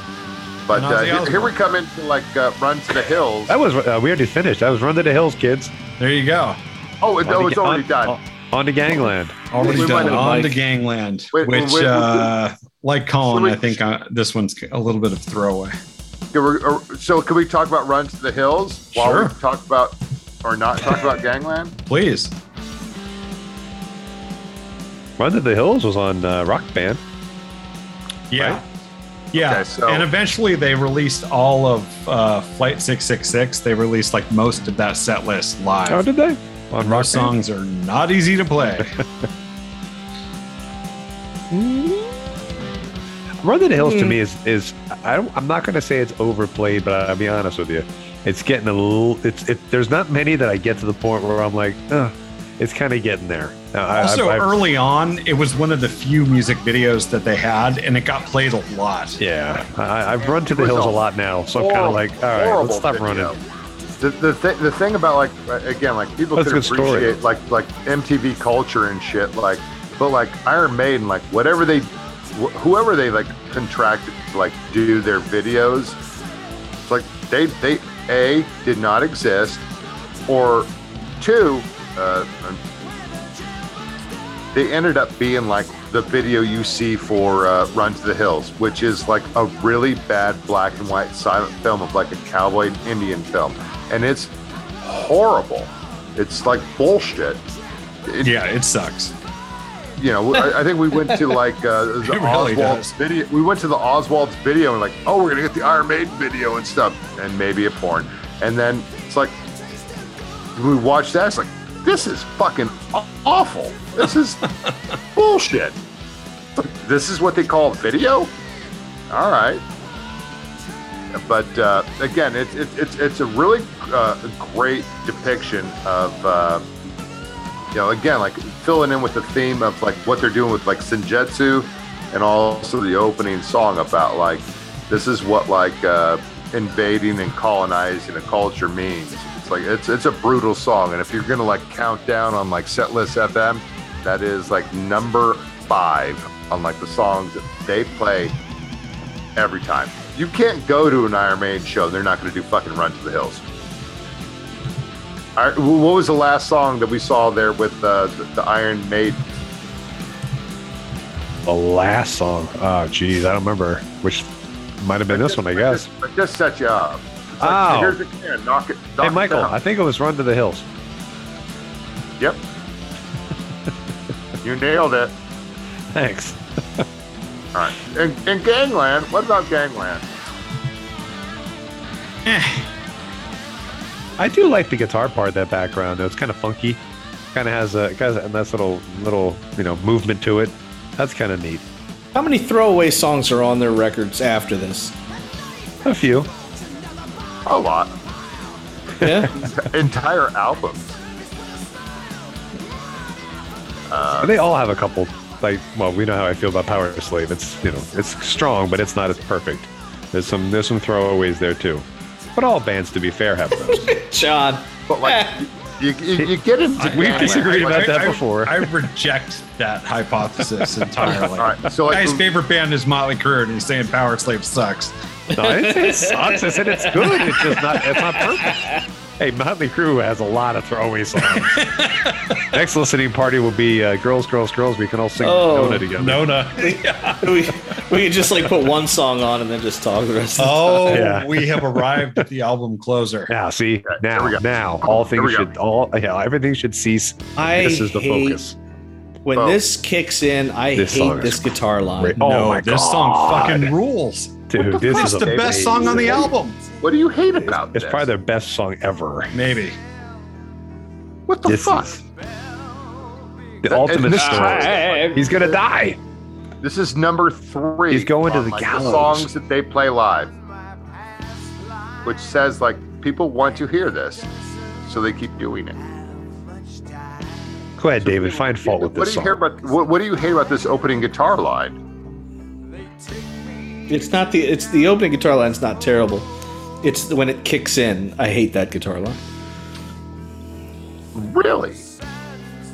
But uh, here, here we come into like uh, Run to the Hills. That was uh, we already finished. That was Run to the Hills, kids. There you go. Oh, it- On no, it's Ga- already on- done. On, on to Gangland. Already We done might have- on to Gangland, Wait, which, wait, wait, uh, like Colin, Should we- I think uh, this one's a little bit of throwaway. Can we- or- so can we talk about Run to the Hills while Sure. we talk about, or not talk about Gangland? Please. Run to the Hills was on uh, Rock Band. Yeah. Right? Yeah. Okay, so- and eventually they released all of uh, Flight 666. They released like most of that set list live. How did they? On Rock Most songs are not easy to play. [LAUGHS] Band? Run to the Hills to me is is I don't, I'm not going to say it's overplayed, but I'll be honest with you, it's getting a little. It's it. There's not many that I get to the point where I'm like, Ugh, it's kind of getting there. Now, I- also, I've- I've- early on, it was one of the few music videos that they had, and it got played a lot. Yeah, I, I've run to the hills a a lot now, so I'm kind of like, all right, let's stop video. running. The the, th- the thing about like again like people That's could a good story. appreciate like like MTV culture and shit like but like Iron Maiden like whatever they wh- whoever they like contracted to like do their videos It's like they they a did not exist, or two, uh, they ended up being like the video you see for uh, Run to the Hills, which is like a really bad black and white silent film of like a cowboy and Indian film, and it's horrible. It's like bullshit. It- Yeah, it sucks. You know, I, I think we went to like uh, [LAUGHS] the really Oswald's does. video. We went to the Oswald's video and like, oh, we're gonna get the Iron Maiden video and stuff, and maybe a porn. And then it's like, we watched that. It's like, this is fucking awful. This is [LAUGHS] bullshit. This is what they call video. All right. But uh, again, it's it's it's it's a really uh, great depiction of. You know, again, like filling in with the theme of like what they're doing with like Senjutsu and also the opening song about like this is what like uh, invading and colonizing a culture means. It's like it's it's a brutal song, and if you're gonna like count down on like Setlist FM, that is like number five on like the songs that they play every time. You can't go to an Iron Maiden show; they're not gonna do fucking Run to the Hills. All right, what was the last song that we saw there with uh, the, the Iron Maiden? The last song. Oh, geez, I don't remember. Which might have been this one, I guess. I just set you up. It's like, Oh. Here's the can. Knock it. Knock Hey, it Michael, down. I think it was Run to the Hills. Yep. you nailed it. [LAUGHS] Thanks. All right. And, and Gangland. What about Gangland? I do like the guitar part that background. though. It's kind of funky. Kind of has a kind of a nice little little you know movement to it. That's kind of neat. How many throwaway songs are on their records after this? A few. A lot. Yeah. [LAUGHS] Entire albums. But they all have a couple. Like, well, we know how I feel about Power Slave. It's you know it's strong, but it's not as perfect. There's some there's some throwaways there too. But all bands, to be fair, have those. [LAUGHS] John. But like, you, you, you get into We've Gangland. disagreed like- about that before. I reject that hypothesis entirely. All right. So like, Guy's favorite band is Motley Crue, and he's saying Powerslave sucks. No, I didn't say it sucks. I said it's good. It's just not. It's not perfect. Hey, Motley Crue has a lot of throwaway songs. [LAUGHS] Next listening party will be uh, "Girls, Girls, Girls." We can all sing Oh, Nona together. Nona. [LAUGHS] we, we could just like put one song on and then just talk the rest of the Oh, Yeah. [LAUGHS] we have arrived at the album closer. Now, see, here now, we go. now, all Here things should all yeah, everything should cease. I this is the hate- focus. When Oh. this kicks in, I This hate this guitar line. great. Oh no, my this God. song fucking rules. Dude, this It's is the best song on the album. what do you hate about it? It's this? probably their best song ever. Maybe. What the This fuck? is the ultimate this- story. He's gonna die. This is number three. He's going to on, the like, gallows. songs that they play live, which says like people want to hear this, so they keep doing it. Go ahead, David. Find fault with what this do you hear song. about? What, what do you hate about this opening guitar line? It's not the it's the opening guitar line's not terrible. It's when it kicks in. I hate that guitar line. Really?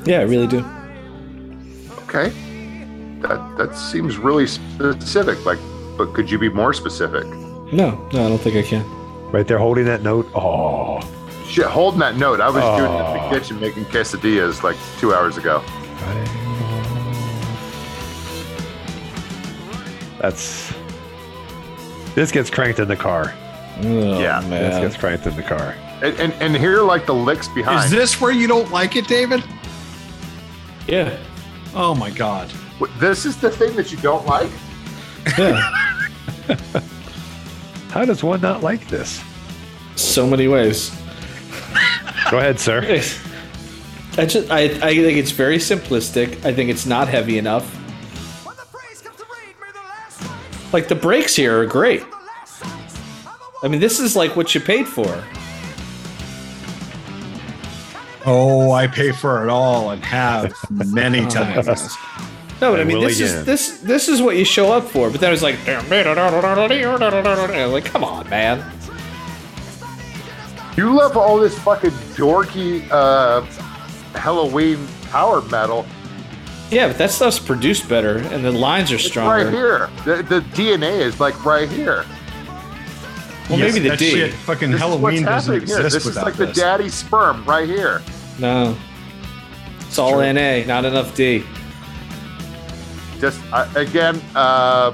Yeah, I really do. Okay. That that seems really specific. Like, but could you be more specific? No, no, I don't think I can. Right there, holding that note. Oh, Shit, holding that note. I was doing it in Oh. the kitchen making quesadillas like two hours ago. that's. This gets cranked in the car. Oh, Yeah, This gets cranked in the car. And and, and here are like the licks behind. Is this where you don't like it, David? yeah, Oh my God. What- this is the thing that you don't like? yeah. [LAUGHS] How does one not like this? so many ways. Go ahead, sir. [LAUGHS] I just I, I think it's very simplistic. I think it's not heavy enough. Like the breaks here are great. I mean, this is like what you paid for. Oh, I pay for it all and have many [LAUGHS] times. No, but I And mean, will this is this this is what you show up for. But then it's like, like, come on, man. You love all this fucking dorky uh, Helloween power metal. Yeah, but that stuff's produced better, and the lines are It's stronger. right here. The, the DNA is like right here. Well, Yes, maybe the that D. shit fucking This Helloween is what's doesn't happening here. exist This is without like the daddy sperm right here. No. It's all NA, not enough D. Just uh, again, uh,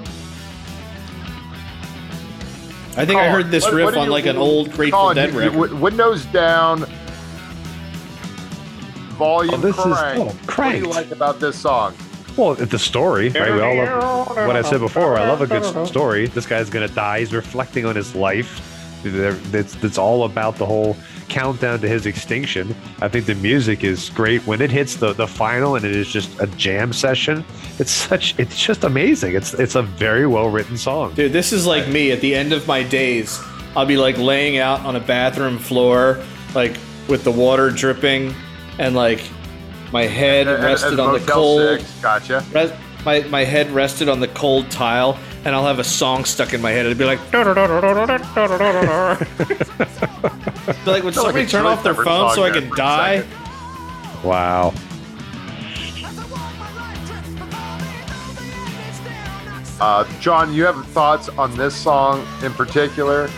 I think I heard this what- riff what do on you- like an old Grateful Colin, Dead you- record. you- Windows down, volume Oh, this is- oh, crank. oh, What do you like about this song? Well, the story, right? We all love what I said before. I love a good story. This guy's gonna die. He's reflecting on his life. There- It's it's all about the whole countdown to his extinction. I think the music is great when it hits the the final and it is just a jam session. It's such it's just amazing. It's it's a very well written song. Dude, this is like me at the end of my days. I'll be like laying out on a bathroom floor, like with the water dripping, and like my head At- at- rested at on the cold. Six. Gotcha. Res- my, my head rested on the cold tile, and I'll have a song stuck in my head. It'd be like, be like, would Sounds like somebody turn off their phone so I there can die? Wow. Uh, John, you have thoughts on this song in particular?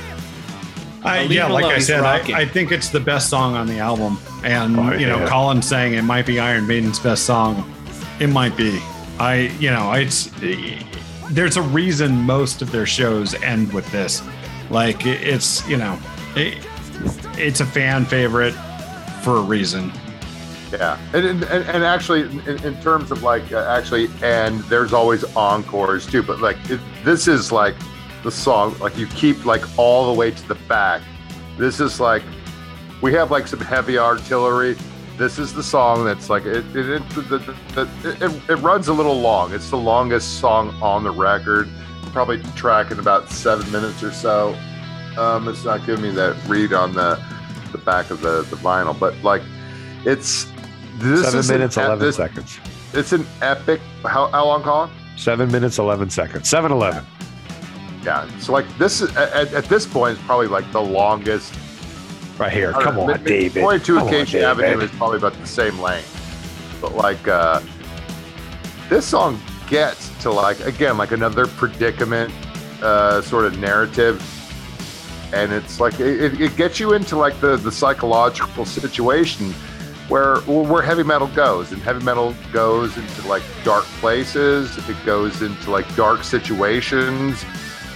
I, yeah, him like I said. I, I think it's the best song on the album. And, Oh, you know, yeah. Colin saying it might be Iron Maiden's best song. It might be. I, you know, it's, there's a reason most of their shows end with this. Like, it's, you know, it, it's a fan favorite for a reason. Yeah, and and, and and actually, in, in terms of like uh, actually, and there's always encores too. But like, it, this is like the song. Like you keep like all the way to the back. This is like we have like some heavy artillery. This is the song that's like it. It it, the, the, it, it runs a little long. It's the longest song on the record. Probably tracking about seven minutes or so. Um, it's not giving me that read on the the back of the the vinyl, but like it's this Seven is minutes, ep- eleven this- seconds. It's an epic. How, how long, Colin? Seven minutes, eleven seconds. Seven eleven. Yeah. So like this is at, at this point is probably like the longest. Right here. Come on, maybe David. Point to Come Acacia. Avenue is probably about the same length, but like uh this song gets to like again like another predicament uh sort of narrative and it's like it, it- it gets you into like the the psychological situation where where heavy metal goes and heavy metal goes into like dark places it goes into like dark situations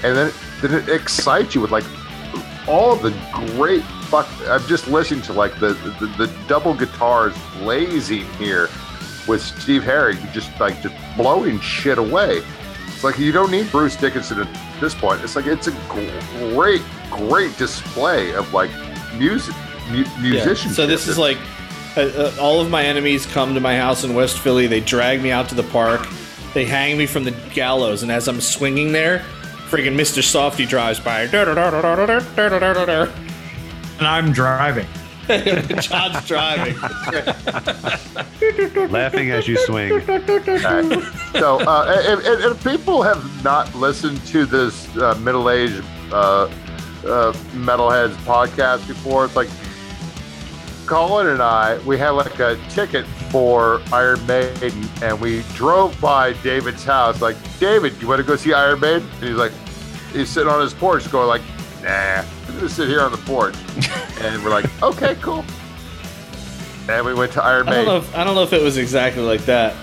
and then then it excites you with like all the great fuck i'm just listening to like the the, the double guitars blazing here with steve harris just like just blowing shit away. It's like you don't need bruce dickinson at this point. It's like it's a great great display of like music mu- musicianship. So this is like uh, uh, all of my enemies come to my house in West Philly. They drag me out to the park. They hang me from the gallows, and as I'm swinging there, freaking Mr. Softy drives by. And I'm driving. [LAUGHS] John's driving. [LAUGHS] Laughing as you swing. Alright. [LAUGHS] so uh, if, if, if people have not listened to this uh, middle-aged uh, uh, metalheads podcast before, it's like Colin and I, we had like a ticket for Iron Maiden, and we drove by David's house. Like, David, you want to go see Iron Maiden? And he's like, he's sitting on his porch, going like, Nah, I'm gonna sit here on the porch. [LAUGHS] and we're like, okay, cool. And we went to Iron I don't Maiden. know. If, I don't know if it was exactly like that.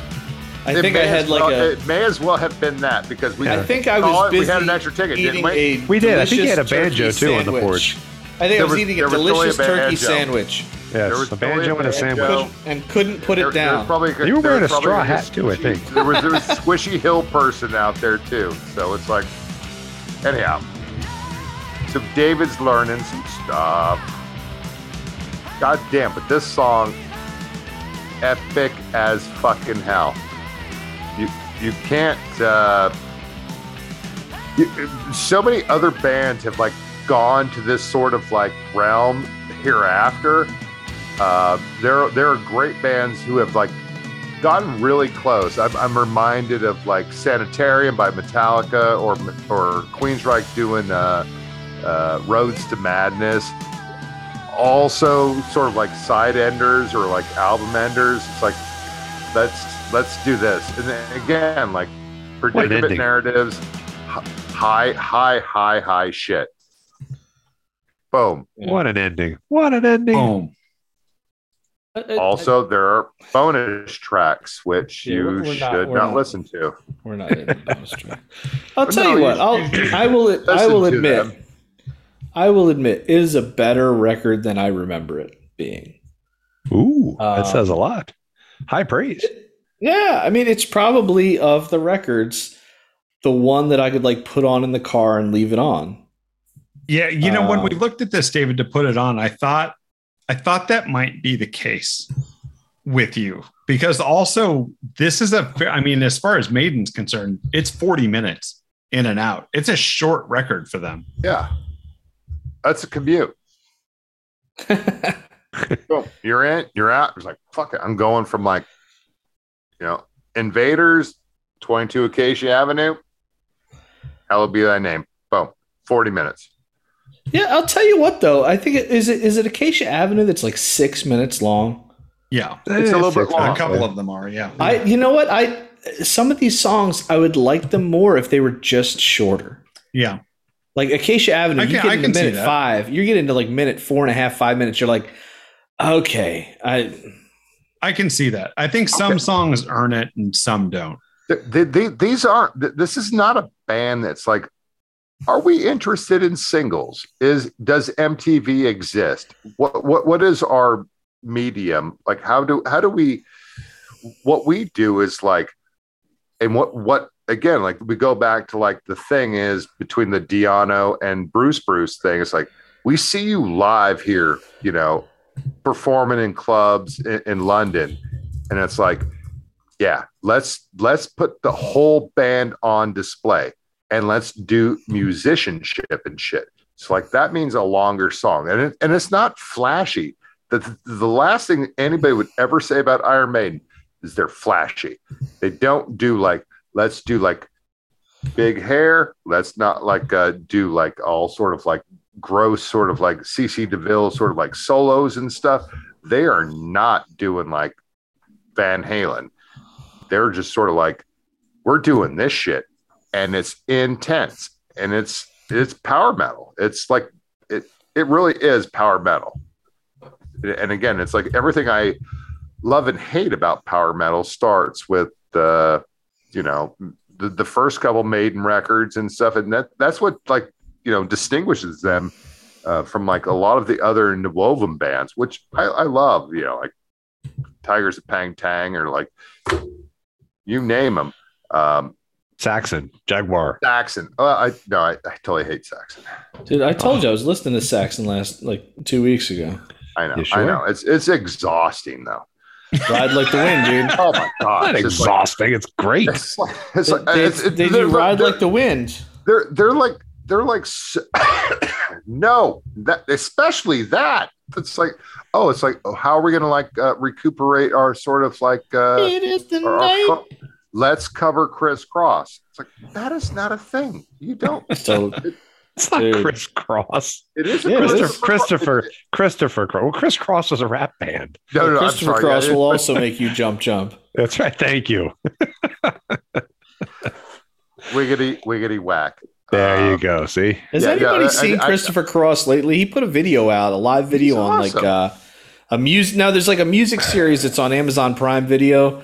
I It think I had like well- a. It may as well have been that because we. I think I was Colin, busy We had an extra ticket, didn't we? We did. I think you had a banjo, too, on the porch. I think I was, was- eating a was a delicious turkey banjo. sandwich There Yes, was a banjo and a sandwich. banjo. and couldn't put There- it down. probably, You were wearing a probably straw hat, too, I think. There was, there was a Squishy Hill person out there too. So it's like, anyhow. So David's learning some stuff. God damn, but this song, epic as fucking hell. You you can't. Uh, you, so many other bands have like gone to this sort of like realm hereafter. Uh, there there are great bands who have like gotten really close. I'm, I'm reminded of like Sanitarium by Metallica or or Queensryche doing uh, uh, Roads to Madness. Also, sort of like side enders or like album enders. It's like let's let's do this. And then again, like predicament narratives, high high high high shit. Boom. Yeah. What an ending! What an ending! Boom. I- I- Also, uh, there are bonus tracks which Yeah, you we're- we're not- should not, not. listen to. We're not in the bonus track. [LAUGHS] I'll tell no, you you what. I'll. I will. [LAUGHS] I will admit. them. I will admit it is a better record than I remember it being. Ooh, that Uh, says a lot. High praise. Yeah, I mean it's probably of the records the one that I could like put on in the car and leave it on. Yeah, you know, when we Um, looked at this, David, to put it on, I thought, I thought that might be the case with you because also this is a, I mean, as far as Maiden's concerned, it's 40 minutes in and out. It's a short record for them. Yeah. That's a commute. [LAUGHS] Boom. You're in, you're out. It's like, fuck it. I'm going from like, you know, Invaders, 22 Acacia Avenue. Hallowed be thy name. Boom. 40 minutes. Yeah, I'll tell you what though. I think it is it is it Acacia Avenue that's like six minutes long. Yeah, eh, It's a little bit six long. a couple of them are. Yeah, I you know what I some of these songs I would like them more if they were just shorter. yeah, Like Acacia Avenue, I you can- get I into minute five, you get into like minute four and a half, five minutes. You're like, okay, I I can see that. I think some Okay. songs earn it and some don't. Th- th- th- these aren't, this is not a band that's like, are we interested in singles? Is does MTV exist? What what what is our medium? Like how do how do we what we do is like and what what again like we go back to like the thing is between the Di'Anno and Bruce Bruce thing it's like we see you live here you know performing in clubs in, in London and it's like yeah let's let's put the whole band on display and let's do musicianship and shit so like that means a longer song and it, and it's not flashy the, the last thing anybody would ever say about Iron Maiden is they're flashy. They don't do like let's do like big hair. Let's not like uh, do like all sort of like gross sort of like CC DeVille sort of like solos and stuff. They are not doing like Van Halen. They're just sort of like we're doing this shit and it's intense and it's it's power metal. It's like it it really is power metal. And again, it's like everything I love and hate about power metal starts with the you know the, the first couple maiden records and stuff and that that's what like you know distinguishes them uh, from like a lot of the other Nwoven bands which I, I love you know like Tygers of Pan Tang or like you name them um Saxon, Jaguar. Saxon uh, I no I, I totally hate Saxon dude, I told you I was listening to Saxon last like two weeks ago. I know You I know it's it's exhausting though Ride like the wind, dude. oh my god it's just like- exhausting. it's great. it's like, it's like, They, it's- they, it's- do ride like the wind. they're they're like they're like s- [COUGHS] no that especially that it's like oh it's like oh, how are we gonna like uh, recuperate our sort of like uh It is the our- our night. fo- let's cover crisscross it's like that is not a thing you don't [LAUGHS] So It's not Dude. crisscross. it is a Yeah, it is. Christopher, Christopher, it- Christopher. Cro- Well, Kris Kross was a rap band. no, no, no, I'm Christopher sorry. Cross will also make you jump, jump. [LAUGHS] That's right. Thank you. [LAUGHS] wiggity wiggity whack There you Um, go. See, Has Yeah, yeah, anybody I- seen I- Christopher Cross lately? He put a video out, a live video on awesome. like uh, a music. Now there's like a music series that's on Amazon Prime Video,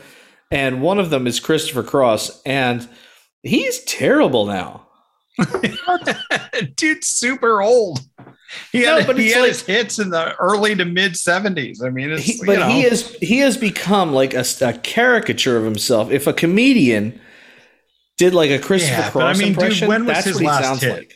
and one of them is Christopher Cross, and he's terrible now. [LAUGHS] Dude's super old. He No, had, but he had like- his hits in the early to mid 70s. I mean, it's, He, but know, he is he has become like a, a caricature of himself. If a comedian did like a Christopher Yeah, but I Cross mean, dude, impression, when was that's his what he sounds hit? like.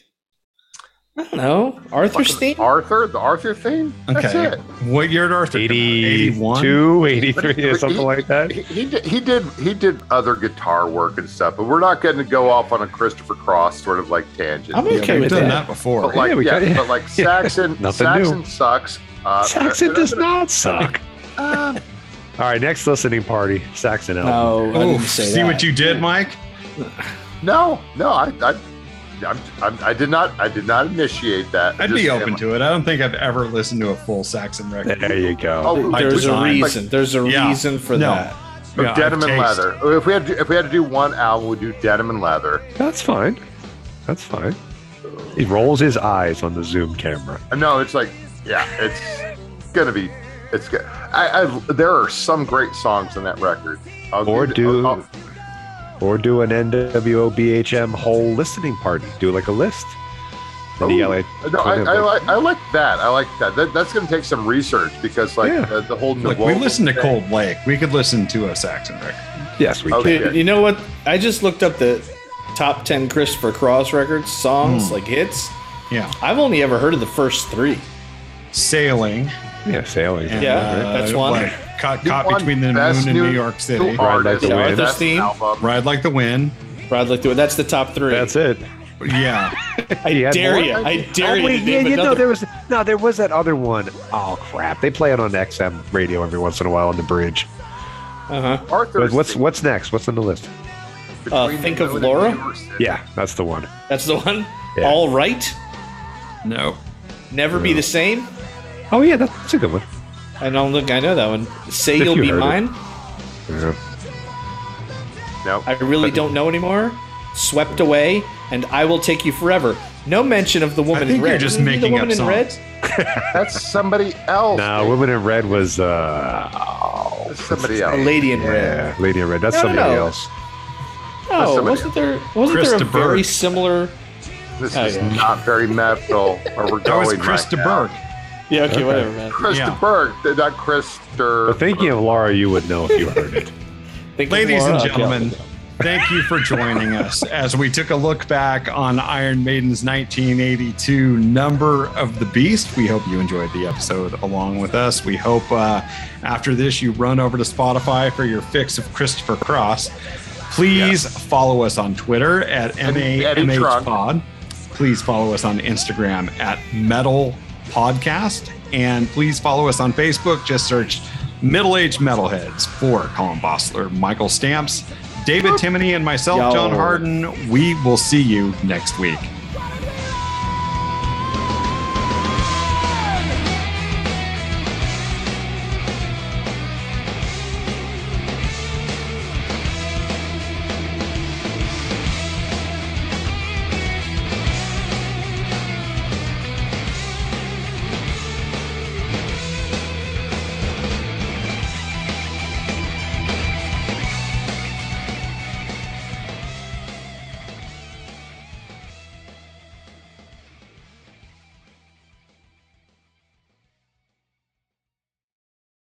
I don't know. Arthur's theme. arthur the arthur theme that's okay. it What year did Arthur? 81? 82, 83, But- but something he- like that. he, he did he did he did other guitar work and stuff but we're not going to go off on a christopher cross sort of like tangent I'm Yeah, okay we've with done that. that before. But like, Yeah, we yeah, but like [LAUGHS] Saxon, Nothing Saxon new. sucks. Uh, Saxon does gonna- not suck. [LAUGHS] Um, All right, next listening party, Saxon album. No, Oof, see that. what you did, Mike? no, no, I, I, I'm, I'm, I did not, I did not initiate that. I'd be open to it. I don't think I've ever listened to a full Saxon record. There you go. Oh, There's a design. reason. There's a Yeah. reason for No. that. Yeah, denim I've and taste. leather. If we had, to, if we had to do one album, we'd do denim and leather. That's fine. That's fine. He rolls his eyes on the Zoom camera. No, it's like, yeah, it's gonna be. It's good. I, I there are some great songs in that record. I'll Or give- do I'll- or do an NWO BHM whole listening party. Do like a list. Then you No, I, I like- like I like that. I like that. that that's going to take some research because like Yeah. the, the whole Look, New we World listened to Cold Lake. We could listen to a Saxon record. yes, we Okay. can. You know what? I just looked up the top 10 Christopher Cross records, songs, like hits. Yeah. I've only ever heard of the first three. Sailing. Yeah, sailing. and, Yeah, uh, that's one. what, Caught, caught between the moon and New New- York City. New Artist, the Wind. Best Theme. Ride like the wind. Ride like the That's the top three. That's it. Yeah. [LAUGHS] I dare more? you. I dare oh, you. wait, to yeah, name you know there was no, there was that other one. Oh crap! They play it on XM radio every once in a while on the bridge. Uh-huh. Arthur's But what's theme what's next? What's on the list? Uh, Think the of Laura? New York City. Yeah, that's the one. That's the one. Yeah. All right. No. Never be the same. Oh yeah, that's a good one. I don't think I know that one. Say If you'll you be mine. Yeah. No, I really don't know anymore. Swept away, and I will take you forever. No mention of the woman think in red. you're just Isn't making the woman up in red. songs. [LAUGHS] that's somebody else. No, dude. Women in Red was uh oh, That's somebody A else. lady in red. yeah, Lady in Red. That's No, no, somebody no. else. Oh, somebody wasn't there? Wasn't Chris there a de very Burgh. similar? This Oh, is yeah. not very metal. Or we're That was going Chris right de now. Burgh. Yeah. Okay. Whatever, man. Chris Yeah. de Burgh, not Chris de. But thinking of Laura, you would know if you heard it. [LAUGHS] Ladies Laura. and gentlemen, thank you for joining us as we took a look back on Iron Maiden's 1982 Number of the Beast. We hope you enjoyed the episode along with us. We hope uh, after this you run over to Spotify for your fix of Christopher Cross. Please follow us on Twitter at Eddie- Eddie Trunk. MAMHpod. Please follow us on Instagram at Metal Podcast. And please follow us on Facebook. Just search Middle Aged Metalheads for Colin Bossler, Michael Stamps, David Timoney, and myself, Yo. John Harden. We will see you next week.